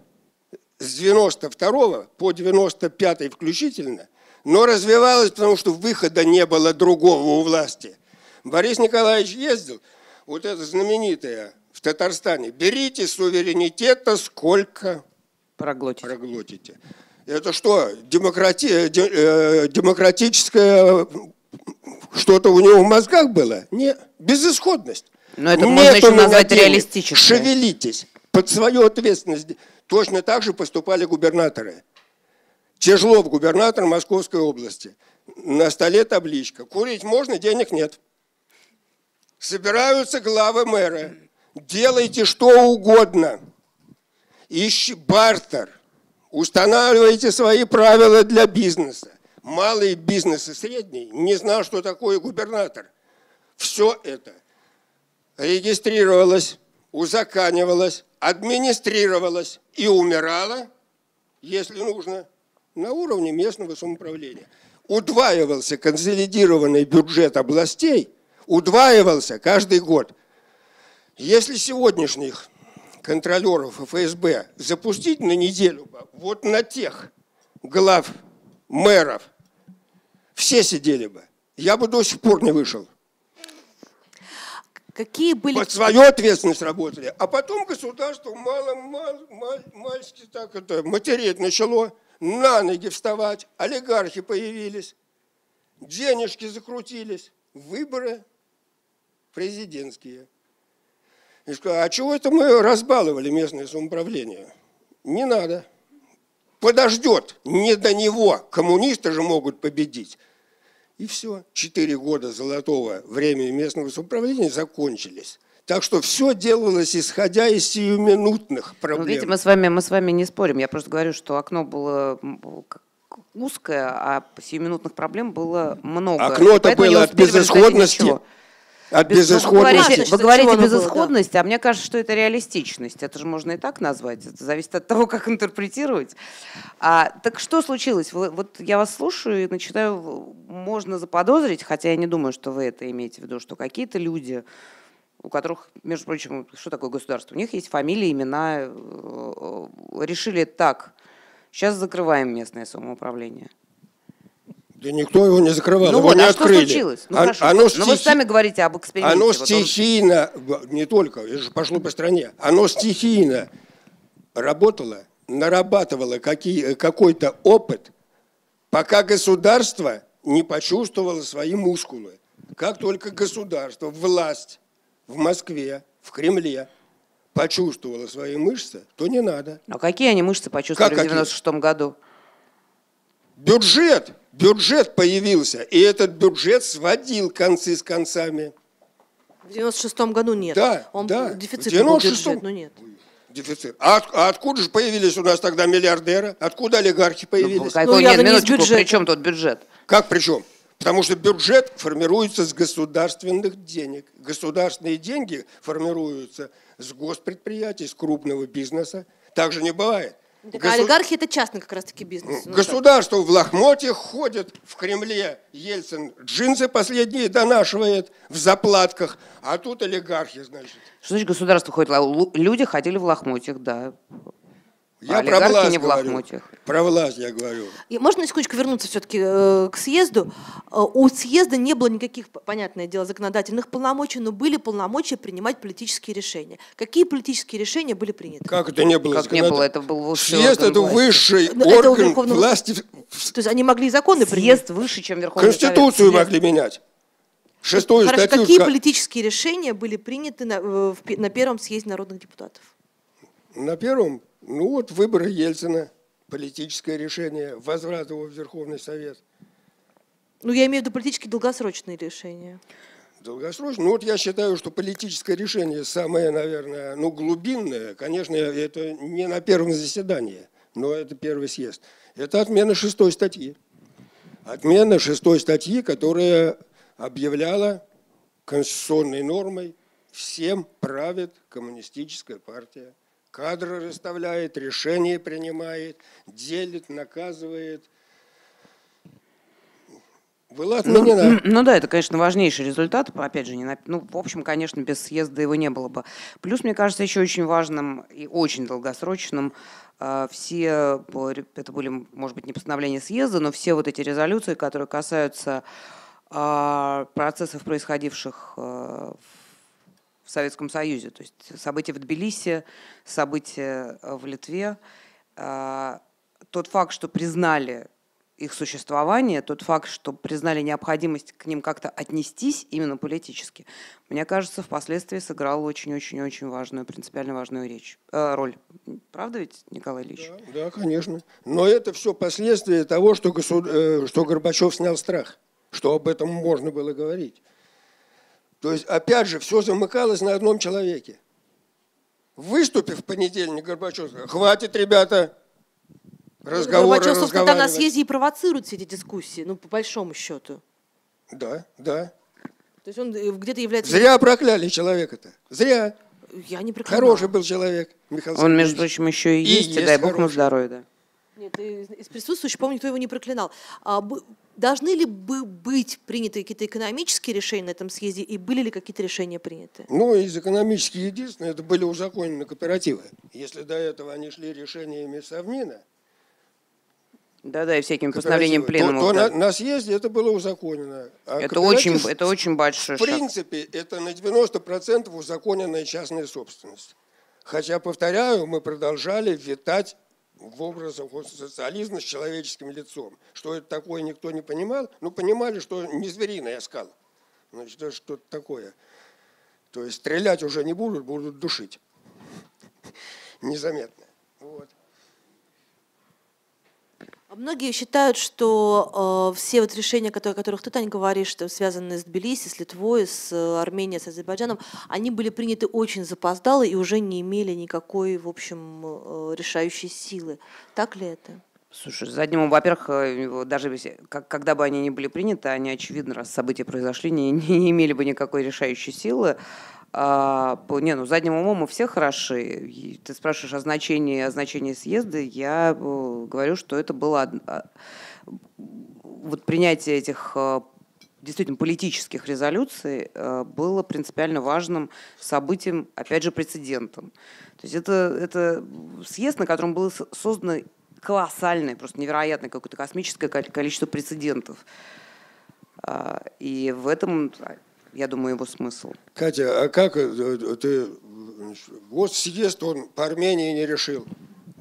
с 92 по 95 включительно, но развивалась, потому что выхода не было другого у власти. Борис Николаевич ездил, вот это знаменитое в Татарстане, берите суверенитета сколько проглотите. проглотите. Это что, демократи... Э, демократическое что-то у него в мозгах было? Нет, безысходность. Но это Нет можно еще назвать реалистическим. Шевелитесь под свою ответственность. Точно так же поступали губернаторы. Чежлов, губернатор Московской области. На столе табличка. Курить можно, денег нет. Собираются главы мэра. Делайте что угодно. Ищи бартер. Устанавливайте свои правила для бизнеса. Малый бизнес и средний не знал, что такое губернатор. Все это регистрировалось, узаканивалось, администрировалось и умирало, если нужно, на уровне местного самоуправления. Удваивался консолидированный бюджет областей, удваивался каждый год. Если сегодняшних контролеров ФСБ запустить на неделю, вот на тех глав мэров, все сидели бы. Я бы до сих пор не вышел. Какие были... Под свою ответственность работали. А потом государство мало, мало, мало мальски так это матереть начало, на ноги вставать, олигархи появились, денежки закрутились, выборы президентские. И сказал, а чего это мы разбаловали местное самоуправление? Не надо. Подождет, не до него. Коммунисты же могут победить. И все. Четыре года золотого времени местного самоуправления закончились. Так что все делалось исходя из сиюминутных ну, проблем. Ну, видите, мы с, вами, мы с вами не спорим. Я просто говорю, что окно было узкое, а сиюминутных проблем было много. Окно-то было от безысходности. От безысходности. Вы говорите, вы говорите безысходность, было, да. а мне кажется, что это реалистичность. Это же можно и так назвать. Это зависит от того, как интерпретировать. А, так что случилось? Вы, вот я вас слушаю и начинаю, можно заподозрить, хотя я не думаю, что вы это имеете в виду, что какие-то люди, у которых, между прочим, что такое государство? У них есть фамилии, имена, э, э, решили так, сейчас закрываем местное самоуправление. Да никто его не закрывал, ну его вот, не а открыли. Что случилось? Ну, а, оно стихи... Но вы сами говорите об эксперименте. Оно стихийно, вот не только, это же пошло по стране, оно стихийно работало, нарабатывало какие, какой-то опыт, пока государство не почувствовало свои мускулы. Как только государство, власть в Москве, в Кремле почувствовала свои мышцы, то не надо. А какие они мышцы почувствовали как в 96 году? Бюджет бюджет появился, и этот бюджет сводил концы с концами. В 96-м году нет. Да, Он да. Дефицит был бюджет, но нет. Дефицит. А, а откуда же появились у нас тогда миллиардеры? Откуда олигархи ну, появились? Ну, какой, ну, нет, минуточку, бюджет. при чем тут бюджет? Как при чем? Потому что бюджет формируется с государственных денег. Государственные деньги формируются с госпредприятий, с крупного бизнеса. Так же не бывает. Так Госу... олигархи это частный как раз таки бизнес. Ну, Государство в лохмотьях ходит в Кремле. Ельцин джинсы последние донашивает в заплатках, а тут олигархи, значит. Что значит государство ходит? Люди ходили в лохмотьях, да. Я а про власть не в говорю. Про власть я говорю. И можно на секундочку вернуться все-таки э, к съезду? Э, у съезда не было никаких, понятное дело, законодательных полномочий, но были полномочия принимать политические решения. Какие политические решения были приняты? Как это не было? Как не было? Это был высший Съезд это власти. высший но орган это Верховного... власти. То есть они могли законы принять? Съезд выше, чем Верховный Конституцию Совет. могли менять. Шестую Хорошо, статью. Какие политические решения были приняты на, на первом съезде народных депутатов? На первом ну вот выборы Ельцина, политическое решение, возврат его в Верховный Совет. Ну, я имею в виду политически долгосрочные решения. Долгосрочно. Ну вот я считаю, что политическое решение самое, наверное, ну глубинное, конечно, это не на первом заседании, но это первый съезд. Это отмена шестой статьи. Отмена шестой статьи, которая объявляла конституционной нормой всем правит коммунистическая партия кадры расставляет, решения принимает, делит, наказывает. была отменена. Ну, ну да, это, конечно, важнейший результат. Опять же, не на, ну, в общем, конечно, без съезда его не было бы. Плюс, мне кажется, еще очень важным и очень долгосрочным э, все, это были, может быть, не постановления съезда, но все вот эти резолюции, которые касаются э, процессов, происходивших э, в Советском Союзе. То есть события в Тбилиси, события в Литве. Тот факт, что признали их существование, тот факт, что признали необходимость к ним как-то отнестись именно политически, мне кажется, впоследствии сыграл очень-очень-очень важную, принципиально важную речь, э, роль. Правда ведь, Николай Ильич? Да, да, конечно. Но это все последствия того, что, госуд... Э, что Горбачев снял страх, что об этом можно было говорить. То есть, опять же, все замыкалось на одном человеке. Выступив в понедельник, Горбачев сказал, хватит, ребята, разговоры Горбачев, собственно, там на съезде и провоцирует все эти дискуссии, ну, по большому счету. Да, да. То есть он э, где-то является... Зря прокляли человека-то. Зря. Я не проклинала. Хороший был человек, Михаил Он, между прочим, еще и, и есть, и дай бог ему здоровья, да. Нет, из присутствующих, помню, никто его не проклинал. А, должны ли бы быть приняты какие-то экономические решения на этом съезде, и были ли какие-то решения приняты? Ну, из экономических единственное, это были узаконены кооперативы. Если до этого они шли решениями Совмина, да-да, и всякими постановлениями пленума. То, то да. на, на съезде это было узаконено. А это, очень, это очень большой В шаг. принципе, это на 90% узаконенная частная собственность. Хотя, повторяю, мы продолжали витать в образах социализма с человеческим лицом. Что это такое, никто не понимал. Ну, понимали, что не звериная скала. Значит, это что-то такое. То есть стрелять уже не будут, будут душить. Незаметно. Вот. А многие считают, что э, все вот решения, которые, о которых ты, Таня, говоришь, что связанные с Тбилиси, с Литвой, с э, Арменией, с Азербайджаном, они были приняты очень запоздало и уже не имели никакой, в общем, э, решающей силы. Так ли это? Слушай, заднему, во-первых, э, даже как, когда бы они ни были приняты, они, очевидно, раз события произошли, не, не имели бы никакой решающей силы. А, не, ну задним умом мы все хороши. И ты спрашиваешь о значении, о значении съезда. Я э, говорю, что это было а, вот принятие этих э, действительно политических резолюций э, было принципиально важным событием, опять же, прецедентом. То есть это, это съезд, на котором было создано колоссальное, просто невероятное какое-то космическое количество прецедентов. А, и в этом я думаю, его смысл. Катя, а как э, ты... Вот съезд он по Армении не решил.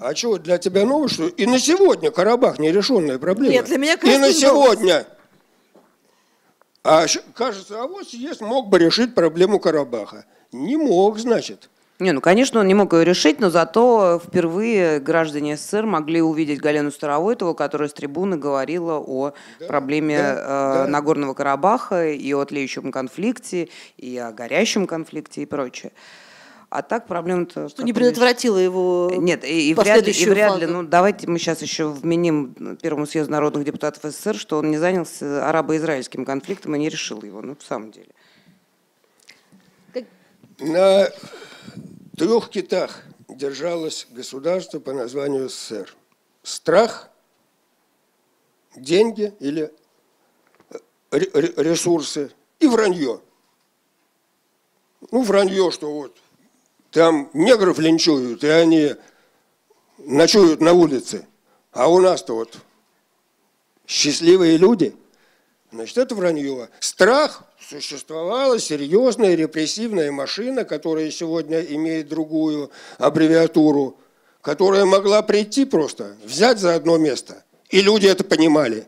А что, для тебя новость, что и на сегодня Карабах нерешенная проблема? Нет, для меня, конечно, И на сегодня. А кажется, а вот съезд мог бы решить проблему Карабаха. Не мог, значит. Не, ну, конечно, он не мог ее решить, но зато впервые граждане СССР могли увидеть Галену Старовойтову, которая с трибуны говорила о да, проблеме да, э, да. Нагорного Карабаха и о тлеющем конфликте, и о горящем конфликте и прочее. А так проблема-то... Что не предотвратило его Нет, и, и вряд, ли, и вряд ли, ну давайте мы сейчас еще вменим Первому съезду народных депутатов СССР, что он не занялся арабо-израильским конфликтом и не решил его, ну в самом деле. На трех китах держалось государство по названию СССР. Страх, деньги или э, ресурсы и вранье. Ну, вранье, что вот там негров линчуют, и они ночуют на улице. А у нас-то вот счастливые люди. Значит, это вранье. Страх существовала серьезная репрессивная машина, которая сегодня имеет другую аббревиатуру, которая могла прийти просто, взять за одно место. И люди это понимали.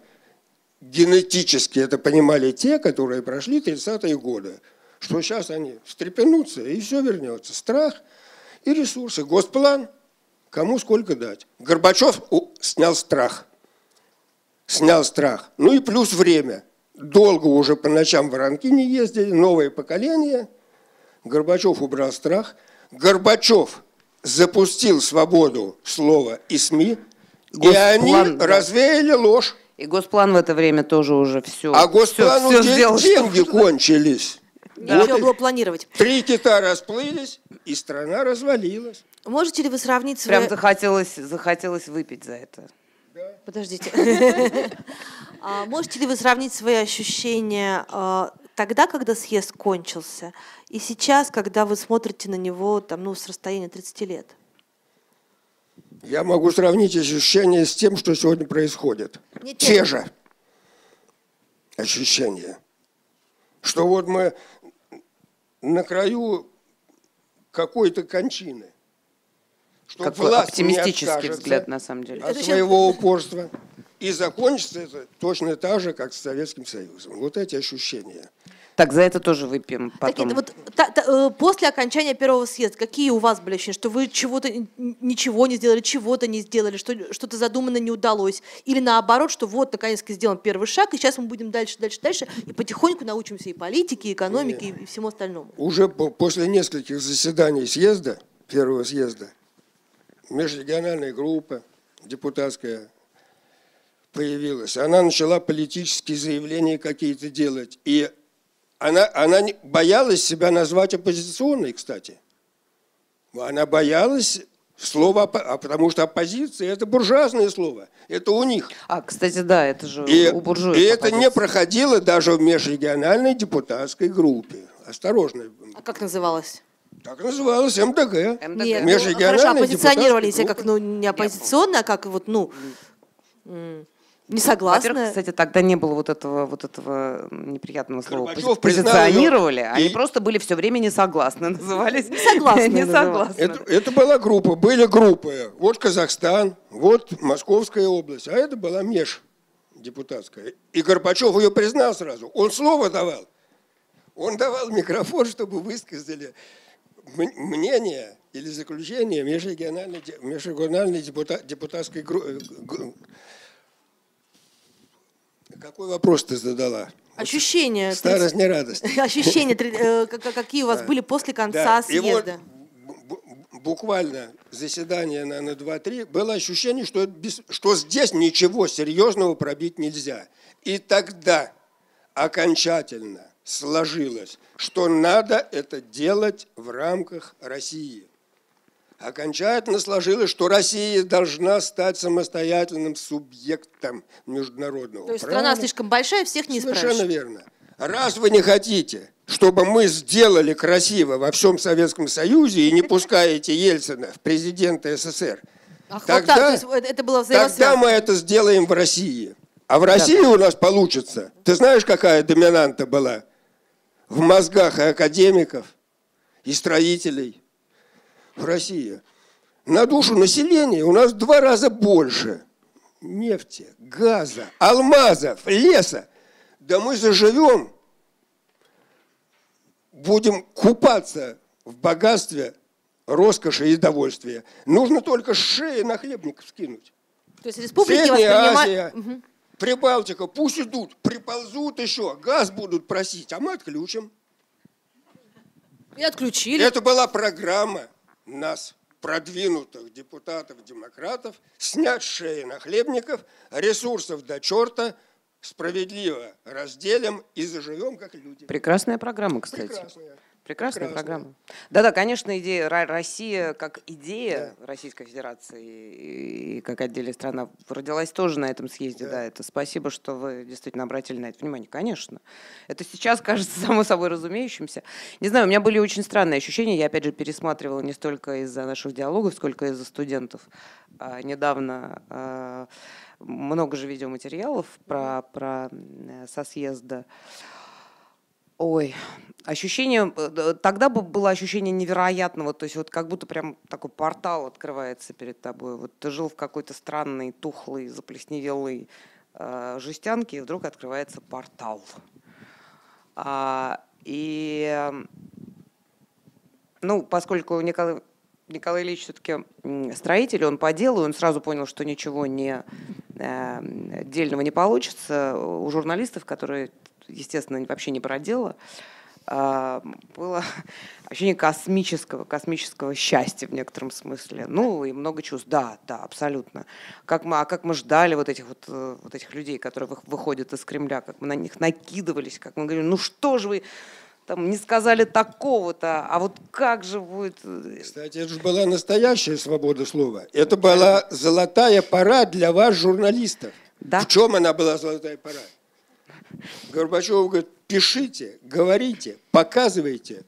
Генетически это понимали те, которые прошли 30-е годы, что сейчас они встрепенутся, и все вернется. Страх и ресурсы. Госплан, кому сколько дать. Горбачев снял страх. Снял страх. Ну и плюс время – долго уже по ночам воронки не ездили, новое поколение. Горбачев убрал страх. Горбачев запустил свободу слова и СМИ, Госплан, и они да. развеяли ложь. И Госплан в это время тоже уже все. А Госплану все, все сделал, деньги что... кончились. Нечего вот было планировать. Три кита расплылись, и страна развалилась. Можете ли вы сравнить свои... Прям захотелось, захотелось выпить за это. Да. Подождите. А можете ли вы сравнить свои ощущения а, тогда, когда съезд кончился, и сейчас, когда вы смотрите на него там, ну, с расстояния 30 лет? Я могу сравнить ощущения с тем, что сегодня происходит. Не те же ощущения. Что вот мы на краю какой-то кончины. Что Какой власть оптимистический взгляд, на самом деле. От своего упорства. И закончится это точно так же, как с Советским Союзом. Вот эти ощущения. Так, за это тоже выпьем потом. Так, вот, та, та, э, после окончания первого съезда, какие у вас были ощущения, что вы чего-то, ничего не сделали, чего-то не сделали, что, что-то задумано не удалось? Или наоборот, что вот, наконец-то сделан первый шаг, и сейчас мы будем дальше, дальше, дальше, и потихоньку научимся и политике, и экономике, и, и всему остальному? Уже по, после нескольких заседаний съезда, первого съезда, межрегиональная группа депутатская появилась. Она начала политические заявления какие-то делать. И она, она боялась себя назвать оппозиционной, кстати. Она боялась слова, а потому что оппозиция – это буржуазное слово, это у них. А, кстати, да, это же и, у буржуев. И это не проходило даже в межрегиональной депутатской группе. Осторожно. А как называлось? Так называлось МДГ. МДГ. Нет, ну, хорошо, оппозиционировали себя как ну, не оппозиционно, а как вот, ну, не согласна. Во-первых, кстати, тогда не было вот этого, вот этого неприятного слова. Горбачев позиционировали, они и... просто были все время не согласны, назывались. Не согласны. не согласны. Это, это была группа, были группы. Вот Казахстан, вот Московская область, а это была меж депутатская. И Горбачев ее признал сразу. Он слово давал. Он давал микрофон, чтобы высказали мнение или заключение межрегиональной, межрегиональной депутат, депутатской группы какой вопрос ты задала? Ощущения. Старость не радость. Ощущения, э, какие у вас были после конца съезда? буквально заседание на, на 2-3, было ощущение, что, без, что здесь ничего серьезного пробить нельзя. И тогда окончательно сложилось, что надо это делать в рамках России окончательно сложилось, что Россия должна стать самостоятельным субъектом международного То есть права. страна слишком большая, всех не Совершенно верно. Раз вы не хотите, чтобы мы сделали красиво во всем Советском Союзе и не пускаете Ельцина в президенты СССР, Ах, тогда, вот так, это было тогда мы это сделаем в России. А в России да. у нас получится. Ты знаешь, какая доминанта была в мозгах и академиков, и строителей, в России. На душу населения у нас в два раза больше нефти, газа, алмазов, леса. Да мы заживем, будем купаться в богатстве, роскоши и довольствия. Нужно только шеи на хлебников скинуть. То есть республики Средняя Азия, угу. Прибалтика, пусть идут, приползут еще, газ будут просить, а мы отключим. И отключили. Это была программа нас, продвинутых депутатов-демократов, снять шеи нахлебников, ресурсов до черта, справедливо разделим и заживем как люди. Прекрасная программа, кстати. Прекрасная. Прекрасная Прекрасно. программа. Да-да, конечно, идея Россия как идея да. Российской Федерации и как отдельная страна родилась тоже на этом съезде. Да. да, это спасибо, что вы действительно обратили на это внимание. Конечно. Это сейчас кажется само собой разумеющимся. Не знаю, у меня были очень странные ощущения. Я, опять же, пересматривала не столько из-за наших диалогов, сколько из-за студентов. А, недавно а, много же видеоматериалов про, про со съезда. Ой, ощущение, э, тогда было ощущение невероятного, то есть вот как будто прям такой портал открывается перед тобой. Вот ты жил в какой-то странной, тухлой, заплесневелой э, жестянке, и вдруг открывается портал. А, и, ну, поскольку Николай, Николай Ильич все-таки строитель, он по делу, он сразу понял, что ничего не э, дельного не получится. У журналистов, которые естественно, вообще не про дело, а, было ощущение космического, космического счастья в некотором смысле. Ну, и много чувств. Да, да, абсолютно. Как мы, а как мы ждали вот этих вот, э, вот этих людей, которые выходят из Кремля, как мы на них накидывались, как мы говорили, ну что же вы там не сказали такого-то, а вот как же будет... Э, Кстати, это же была настоящая свобода слова. Это была золотая пора для вас, журналистов. Да. В чем она была золотая пора? Горбачев говорит, пишите, говорите, показывайте.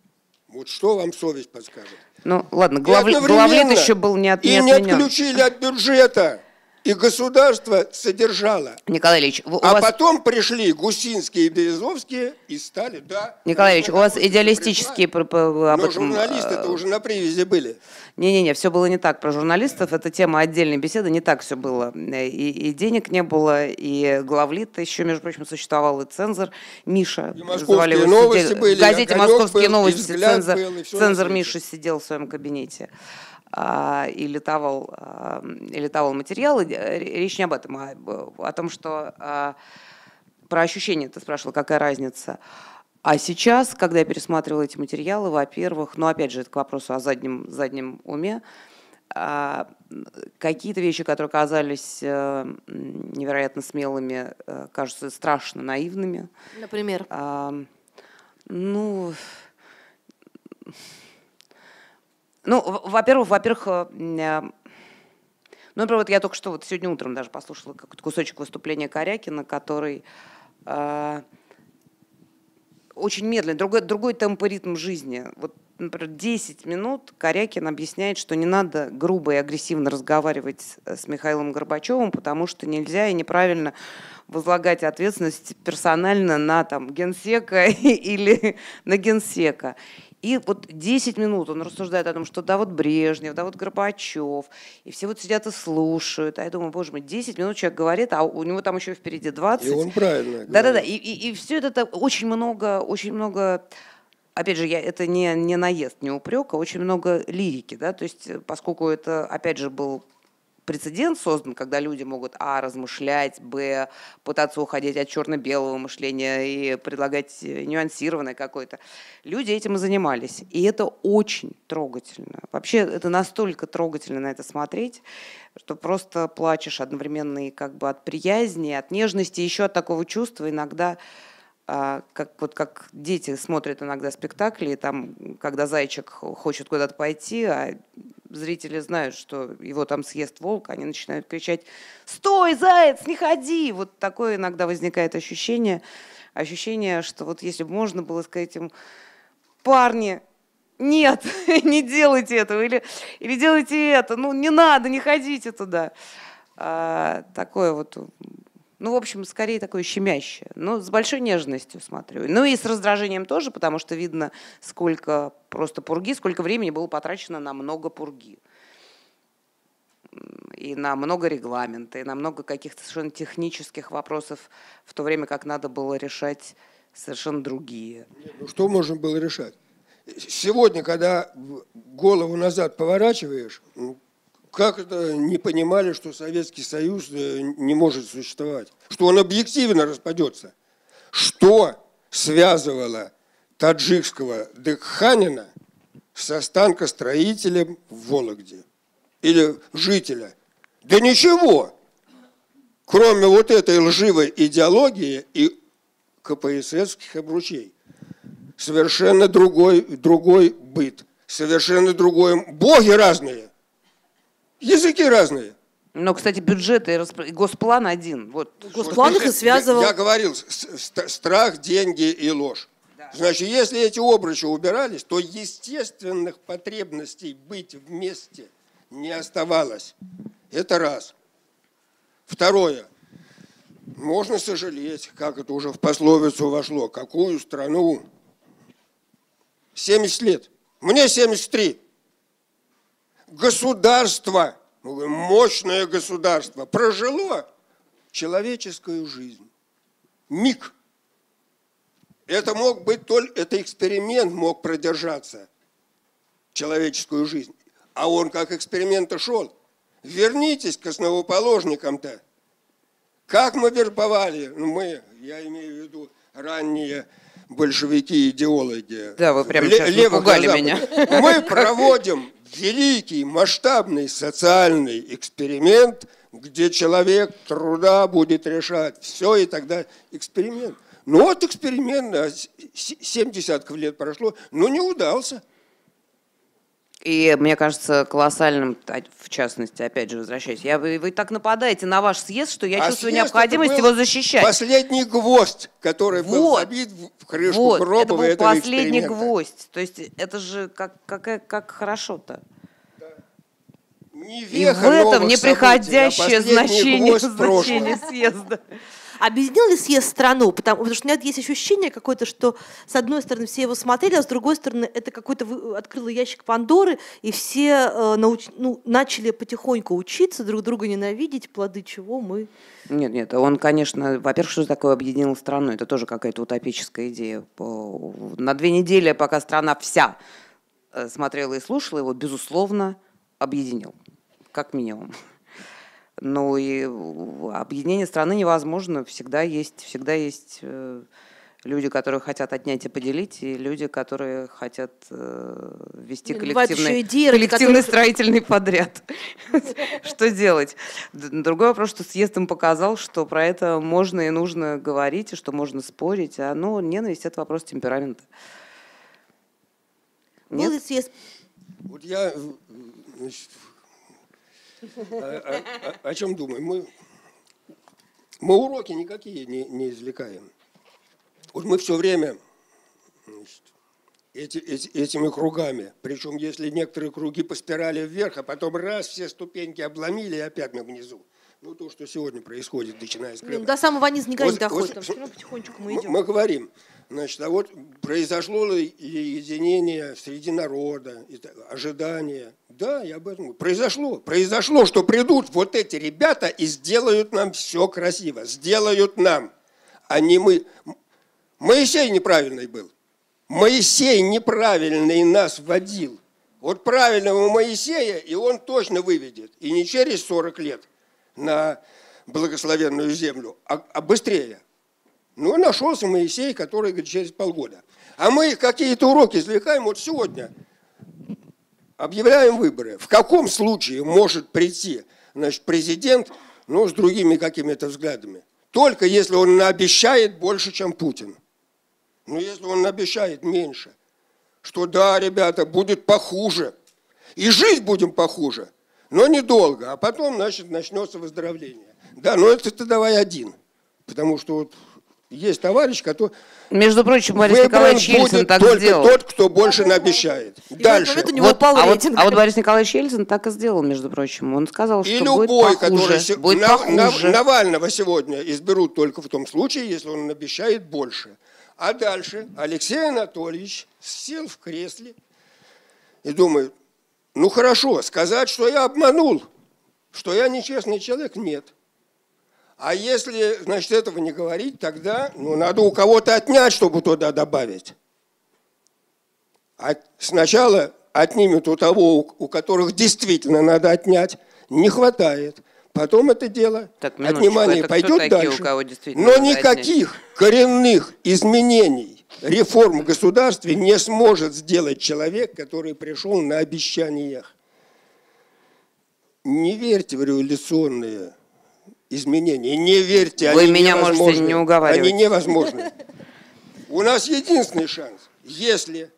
Вот что вам совесть подскажет. Ну, ладно, главлет, главлет еще был не, от, и не не отменен. отключили от бюджета. И государство содержало. Николай Ильич, у а вас... потом пришли Гусинские и Березовские и стали, да. Николай Ильич, у вас идеалистические... Пришла. об Но этом, журналисты-то э, уже на привязи были. Не-не-не, все было не так. Про журналистов это тема отдельной беседы, не так все было. И, и денег не было, и главлит еще, между прочим, существовал, и цензор Миша. И московские новости сидел- были, В газете «Московские был, новости» цензор, был, цензор. Миша сидел в своем кабинете и литовал, а, и литовал материалы. Р- Речь не об этом, а о том, что а, про ощущения ты спрашивала, какая разница. А сейчас, когда я пересматривала эти материалы, во-первых, ну опять же, это к вопросу о заднем, заднем уме, а, какие-то вещи, которые казались э, невероятно смелыми, э, кажутся страшно наивными. Например. А, ну, ну, во-первых, во-первых, э, э, ну, например, вот я только что вот сегодня утром даже послушала какой-то кусочек выступления Корякина, который а, очень медленно, другой, другой темп и ритм жизни. Вот, например, 10 минут Корякин объясняет, что не надо грубо и агрессивно разговаривать э, с Михаилом Горбачевым, потому что нельзя и неправильно возлагать ответственность персонально на там, генсека или на генсека. И вот 10 минут он рассуждает о том, что да вот Брежнев, да вот Горбачев, и все вот сидят и слушают. А я думаю, боже мой, 10 минут человек говорит, а у него там еще впереди 20. И он правильно Да-да-да, и, и, и все это так очень много, очень много, опять же, я, это не, не наезд, не упрек, а очень много лирики, да, то есть э, поскольку это, опять же, был прецедент создан, когда люди могут, а, размышлять, б, пытаться уходить от черно-белого мышления и предлагать э, нюансированное какое-то. Люди этим и занимались. И это очень трогательно. Вообще, это настолько трогательно на это смотреть, что просто плачешь одновременно и как бы от приязни, от нежности, еще от такого чувства иногда, а, как, вот как дети смотрят иногда спектакли, там, когда зайчик хочет куда-то пойти, а зрители знают, что его там съест волк, они начинают кричать «Стой, заяц, не ходи!» Вот такое иногда возникает ощущение, ощущение, что вот если бы можно было сказать им «Парни, нет, не делайте этого, или, или делайте это, ну не надо, не ходите туда». А, такое вот ну, в общем, скорее такое щемящее. Но с большой нежностью смотрю. Ну и с раздражением тоже, потому что видно, сколько просто пурги, сколько времени было потрачено на много пурги. И на много регламента, и на много каких-то совершенно технических вопросов, в то время как надо было решать совершенно другие. Ну, что можно было решать? Сегодня, когда голову назад поворачиваешь, ну, как это не понимали, что Советский Союз э, не может существовать? Что он объективно распадется? Что связывало таджикского Дыханина с останкостроителем в Вологде? Или жителя? Да ничего! Кроме вот этой лживой идеологии и КПССских обручей совершенно другой, другой быт, совершенно другой... Боги разные, языки разные. Но, кстати, бюджеты и распро- госплан один. Вот. В госпланах и Я- связывал... Я, говорил, с- ст- страх, деньги и ложь. Значит, если эти обручи убирались, то естественных потребностей быть вместе не оставалось. Это раз. Второе. Можно сожалеть, как это уже в пословицу вошло, какую страну 70 лет. Мне 73. Государство, мощное государство, прожило человеческую жизнь. Миг. Это мог быть только, это эксперимент мог продержаться, человеческую жизнь. А он как эксперимент шел. Вернитесь к основоположникам-то. Как мы вербовали? Ну, мы, я имею в виду ранние большевики, идеологи. Да, вы прямо сейчас напугали на меня. Мы проводим великий масштабный социальный эксперимент, где человек труда будет решать все, и тогда эксперимент. Ну вот эксперимент, а с- с- семь десятков лет прошло, но не удался. И мне кажется, колоссальным, в частности, опять же, возвращаясь, я, вы, вы так нападаете на ваш съезд, что я а чувствую необходимость его защищать. Последний гвоздь, который вот. был забит в крышку вот. это был последний гвоздь. То есть это же как, как, как хорошо-то. Не И в этом неприходящее событий, а значение, значение съезда. Объединил ли съезд страну? Потому, потому что у меня есть ощущение какое-то, что с одной стороны все его смотрели, а с другой стороны это какой-то открыло ящик Пандоры, и все э, науч, ну, начали потихоньку учиться, друг друга ненавидеть, плоды чего мы... Нет, нет, он, конечно, во-первых, что такое объединил страну? Это тоже какая-то утопическая идея. На две недели, пока страна вся э, смотрела и слушала его, безусловно, объединил, как минимум. Ну и объединение страны невозможно. Всегда есть, всегда есть э, люди, которые хотят отнять и поделить, и люди, которые хотят э, вести коллективный, идеи, коллективный которые... строительный подряд. Что делать? Другой вопрос, что съезд им показал, что про это можно и нужно говорить, и что можно спорить. А ну, ненависть – это вопрос темперамента. Был съезд? Вот я значит, о, о, о чем думаем? Мы, мы уроки никакие не, не извлекаем. Вот мы все время значит, эти, эти, этими кругами, причем если некоторые круги по спирали вверх, а потом раз все ступеньки обломили и опять мы внизу. Ну, то, что сегодня происходит, начиная с Крыма. До самого низа никогда вот, не доходит, вот, там потихонечку мы идем. Мы говорим, значит, а вот произошло ли единение среди народа, ожидания. Да, я об этом говорю. Произошло. Произошло, что придут вот эти ребята и сделают нам все красиво. Сделают нам. А не мы. Моисей неправильный был. Моисей неправильный нас вводил. Вот правильного Моисея, и он точно выведет. И не через 40 лет, на благословенную землю, а, а быстрее. Ну, нашелся Моисей, который говорит, через полгода. А мы какие-то уроки извлекаем вот сегодня. Объявляем выборы. В каком случае может прийти значит, президент ну, с другими какими-то взглядами? Только если он обещает больше, чем Путин. Но если он обещает меньше, что да, ребята, будет похуже, и жить будем похуже – но недолго, а потом, значит, начнется выздоровление. Да, но это ты давай один, потому что вот есть товарищ, который... Между прочим, Борис Николаевич Ельцин так только сделал. тот, кто больше наобещает. Дальше. У него вот, а, вот, а вот Борис Николаевич Ельцин так и сделал, между прочим. Он сказал, что и любой, будет похуже. Который, будет на, похуже. На, Навального сегодня изберут только в том случае, если он обещает больше. А дальше Алексей Анатольевич сел в кресле и думает, ну хорошо, сказать, что я обманул, что я нечестный человек, нет. А если, значит, этого не говорить, тогда ну, надо у кого-то отнять, чтобы туда добавить. А сначала отнимет у того, у которых действительно надо отнять, не хватает. Потом это дело так, отнимание это пойдет такие, дальше. Но никаких отнять? коренных изменений реформ в государстве не сможет сделать человек, который пришел на обещаниях. Не верьте в революционные изменения, не верьте, Вы они меня невозможны. можете не уговаривать. Они невозможны. У нас единственный шанс, если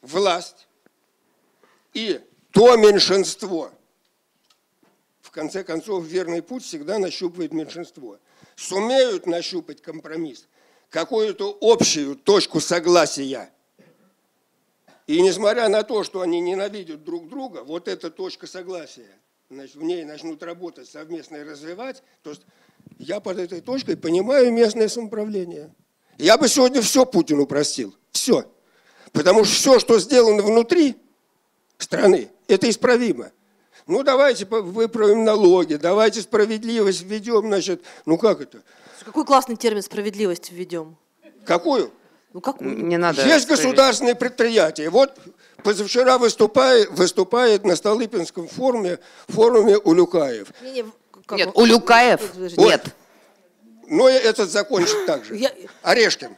власть и то меньшинство, в конце концов, верный путь всегда нащупывает меньшинство, сумеют нащупать компромисс – какую-то общую точку согласия. И несмотря на то, что они ненавидят друг друга, вот эта точка согласия, значит, в ней начнут работать совместно и развивать, то есть я под этой точкой понимаю местное самоуправление. Я бы сегодня все Путину простил. Все. Потому что все, что сделано внутри страны, это исправимо. Ну, давайте выправим налоги, давайте справедливость введем, значит, ну как это? Какой классный термин справедливость введем? Какую? Ну, какую? Не надо. Есть государственные предприятия. Вот позавчера выступает, выступает на Столыпинском форуме, форуме Улюкаев. Не, не, Нет, Улюкаев? Вот. Нет. Но этот закончит так же. Я... Орешкин.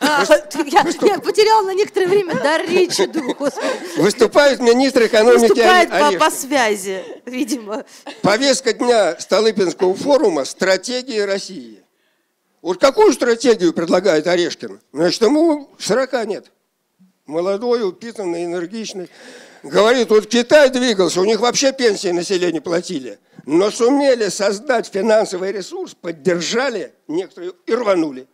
А, я, я потеряла на некоторое время дар речи, думаю, Выступает министр экономики Выступает по, по связи, видимо. Повестка дня Столыпинского форума «Стратегия России». Вот какую стратегию предлагает Орешкин? Значит, ему 40 нет. молодой, упитанный, энергичный. Говорит, вот Китай двигался, у них вообще пенсии населения платили, но сумели создать финансовый ресурс, поддержали некоторые и рванули.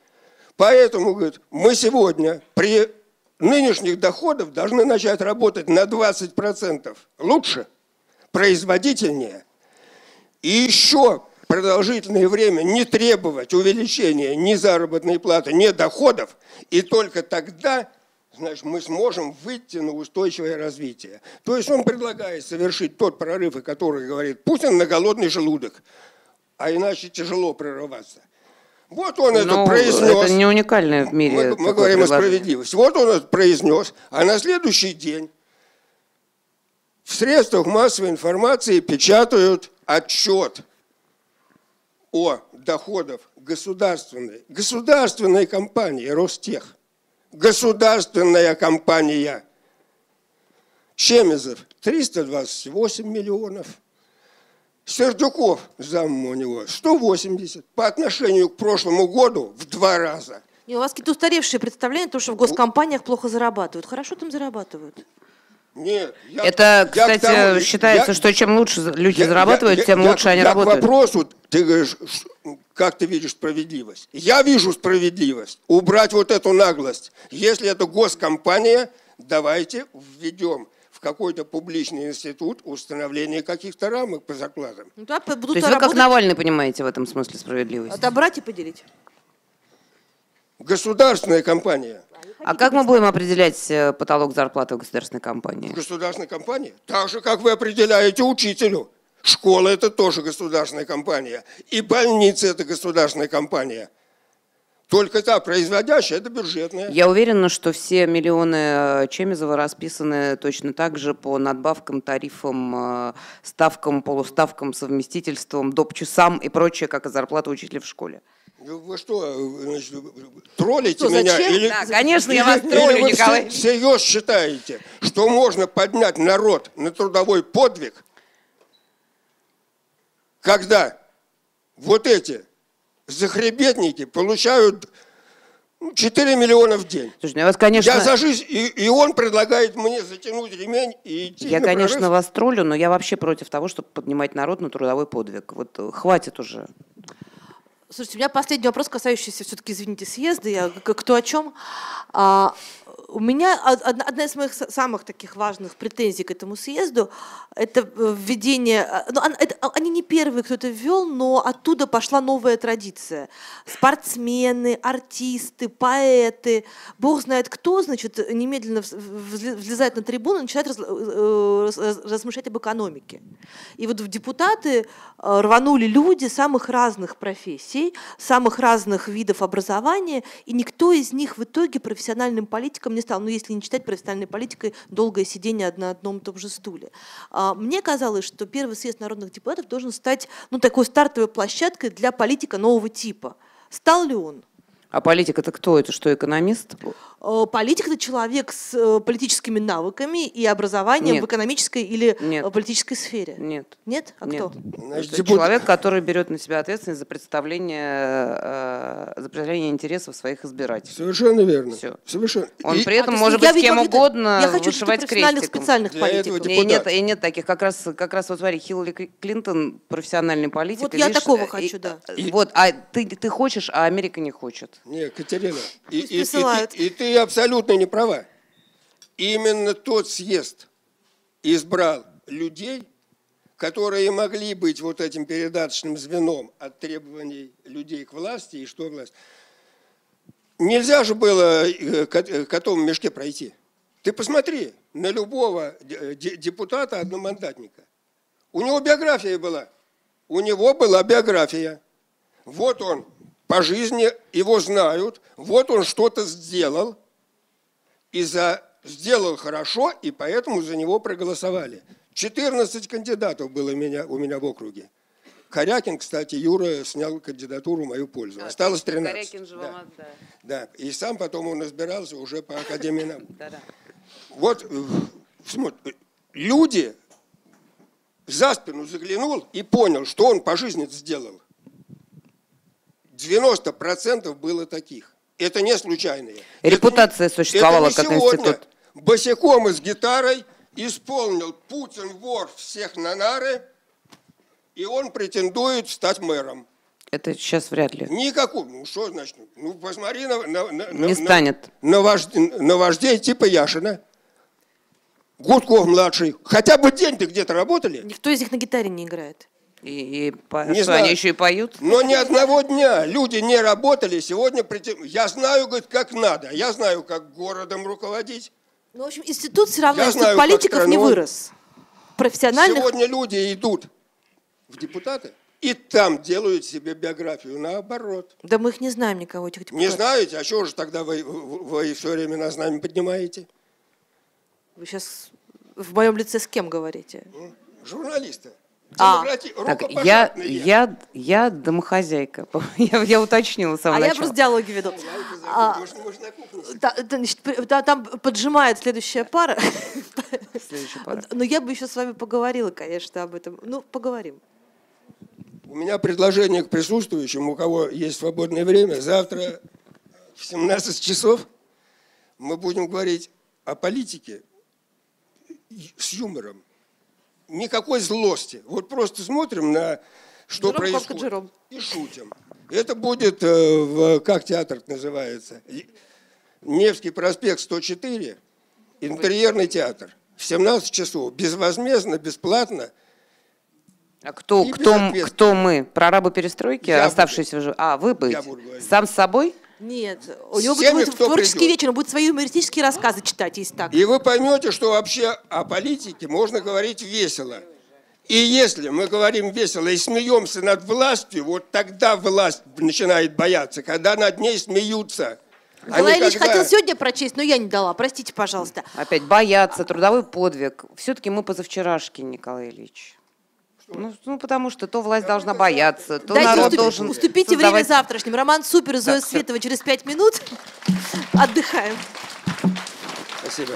Поэтому, говорит, мы сегодня при нынешних доходах должны начать работать на 20% лучше, производительнее. И еще продолжительное время не требовать увеличения ни заработной платы, ни доходов, и только тогда значит, мы сможем выйти на устойчивое развитие. То есть он предлагает совершить тот прорыв, о котором говорит Путин, на голодный желудок. А иначе тяжело прорываться. Вот он это Ну, произнес. Это не уникальное в мире. Мы, мы говорим о справедливости. Вот он это произнес, а на следующий день в средствах массовой информации печатают отчет о доходах государственной, государственной компании Ростех. Государственная компания. Чемезов 328 миллионов. Сердюков, зам у него, 180. По отношению к прошлому году в два раза. Не, у вас какие-то устаревшие представления, то, что в госкомпаниях плохо зарабатывают. Хорошо там зарабатывают. Нет, я- Это, я кстати, тому- считается, я- что чем лучше люди я- зарабатывают, я- тем я- лучше они я работают. К вопросу, ты говоришь, как ты видишь справедливость? Я вижу справедливость. Убрать вот эту наглость. Если это госкомпания, давайте введем в какой-то публичный институт установление каких-то рамок по зарплатам. Ну, да, То будут есть вы как работать, Навальный понимаете в этом смысле справедливость? отобрать и поделить. Государственная компания. А как мы будем определять э, потолок зарплаты в государственной компании? Государственная компания. Так же, как вы определяете учителю. Школа – это тоже государственная компания. И больница – это государственная компания. Только та производящая – это бюджетная. Я уверена, что все миллионы э, Чемизова расписаны точно так же по надбавкам, тарифам, э, ставкам, полуставкам, совместительствам, доп. часам и прочее, как и зарплата учителя в школе. Ну, Вы что, значит, троллите Что, меня? зачем? Или, Да, конечно, я или- вас троллю, или вы Николай. все- всерьез считаете, что можно поднять народ на трудовой подвиг, когда вот эти захребетники получают ну, 4 миллиона в день? Слушай, ну я вас, конечно, Я за жизнь, и, и он предлагает мне затянуть ремень и идти я, на конечно, прорыв. вас троллю, но я вообще против того, чтобы поднимать народ на трудовой подвиг. Вот э, хватит уже. Слушайте, у меня последний вопрос, касающийся все-таки, извините, съезда. Я кто о чем? А, у меня од- одна, из моих самых таких важных претензий к этому съезду – это э, введение… а, ну, а, они не первые, кто это ввел, но оттуда пошла новая традиция. Спортсмены, артисты, поэты, бог знает кто, значит, немедленно влезает на трибуну и начинает э, раз- раз- размышлять об экономике. И вот в депутаты э, рванули люди самых разных профессий, самых разных видов образования, и никто из них в итоге профессиональным политиком не стал. Ну, если не читать профессиональной политикой долгое сидение на одном и том же стуле. А, Мне казалось, что первый съезд народных депутатов должен стать ну, такой стартовой площадкой для политика нового типа. Стал ли он? А политик это кто? Это что, экономист? Э, Политик это человек с э, политическими навыками и образованием Нет. в экономической или Нет. э, политической сфере. Нет. Нет? А Нет. кто? Значит, Это депут- человек, который берет на себя ответственность за представление, э, за представление интересов своих избирателей. Совершенно верно. Всё. Совершенно. Он И- при этом А, может быть с кем угодно Я хочу вышивать профессиональных крестиком. специальных Для этого политиков. И нет, и нет таких. Как раз, как раз вот смотри, Хиллари Кли- Клинтон профессиональный политик. Вот и я видишь, такого хочу, и- да. э, Вот, а ты, ты хочешь, а Америка не хочет. Не, Катерина, и, и- и ты, и ты абсолютно не права. Именно тот съезд избрал людей, которые могли быть вот этим передаточным звеном от требований людей к власти и что власть. Нельзя же было э, э, котом в мешке пройти. Ты посмотри на любого де- де- депутата одномандатника. У него биография была. У него была биография. Вот он по жизни, его знают, вот он что-то сделал, и за, сделал хорошо, и поэтому за него проголосовали. 14 кандидатов было у меня, у меня в округе. Корякин, кстати, Юра снял кандидатуру в мою пользу. Осталось 13. Корякин же вам Да. Да, и сам потом он избирался уже по Академии наук. Вот э, смотри, люди за спину заглянул и понял, что он по жизни сделал. 90% было таких. Это не случайные. Репутация Это существовала это не как сегодня. институт. босиком и с гитарой исполнил «Путин вор всех на нары», и он претендует стать мэром. Это сейчас вряд ли. Никакого. Ну что значит? Ну посмотри на, на, на, Не на- станет. на, вожд- на вождей типа Яшина. Гудков младший. Хотя бы день-то где-то работали. Никто из них на гитаре не играет. И, и по- Не что, знаю. они еще и поют? Но ни одного дня люди не работали. Сегодня претен- я знаю, говорит, как надо. Я знаю, как городом руководить. Ну, в общем, институт все равно, Я институт знаю, политиков не вырос. Профессиональных. Сегодня люди идут в депутаты и там делают себе биографию. Наоборот. Да мы их не знаем никого, этих депутатов. Не знаете, а чего же тогда вы, вы все время нас нами поднимаете? Вы сейчас в моем лице с кем говорите? Журналисты. А. Так, я, я, я домохозяйка. Я, я уточнила с самого А я начала. просто диалоги веду. А, кухне сидим. та- та- значит, та- там поджимает следующая пара. Следующий пара. Но я бы еще с вами поговорила, конечно, об этом. Ну, поговорим. У меня предложение к присутствующим, у кого есть свободное время. Завтра в 17 часов мы будем говорить о политике с юмором. Никакой злости. Вот просто смотрим на что Джером происходит Калкаджером. и шутим. Это будет э, в, как театр называется? Невский проспект 104, интерьерный театр. В 17 часов, безвозмездно, бесплатно. А кто, кто, кто мы? Прорабы перестройки, Я оставшиеся живых? А, вы говорить. Сам с собой? Нет, у него теми, будет творческий придет. вечер, он будет свои юмористические рассказы читать, если так. И вы поймете, что вообще о политике можно говорить весело. И если мы говорим весело и смеемся над властью, вот тогда власть начинает бояться, когда над ней смеются. А Николай Ильич когда- хотел сегодня прочесть, но я не дала. Простите, пожалуйста. Опять бояться, трудовой подвиг. Все-таки мы позавчерашки, Николай Ильич. Ну, ну, потому что то власть должна бояться, то Дайте народ уступ- должен уступите время создавать- завтрашним. Роман Супер и Зоя Так. Светова через пять минут. Отдыхаем. Спасибо.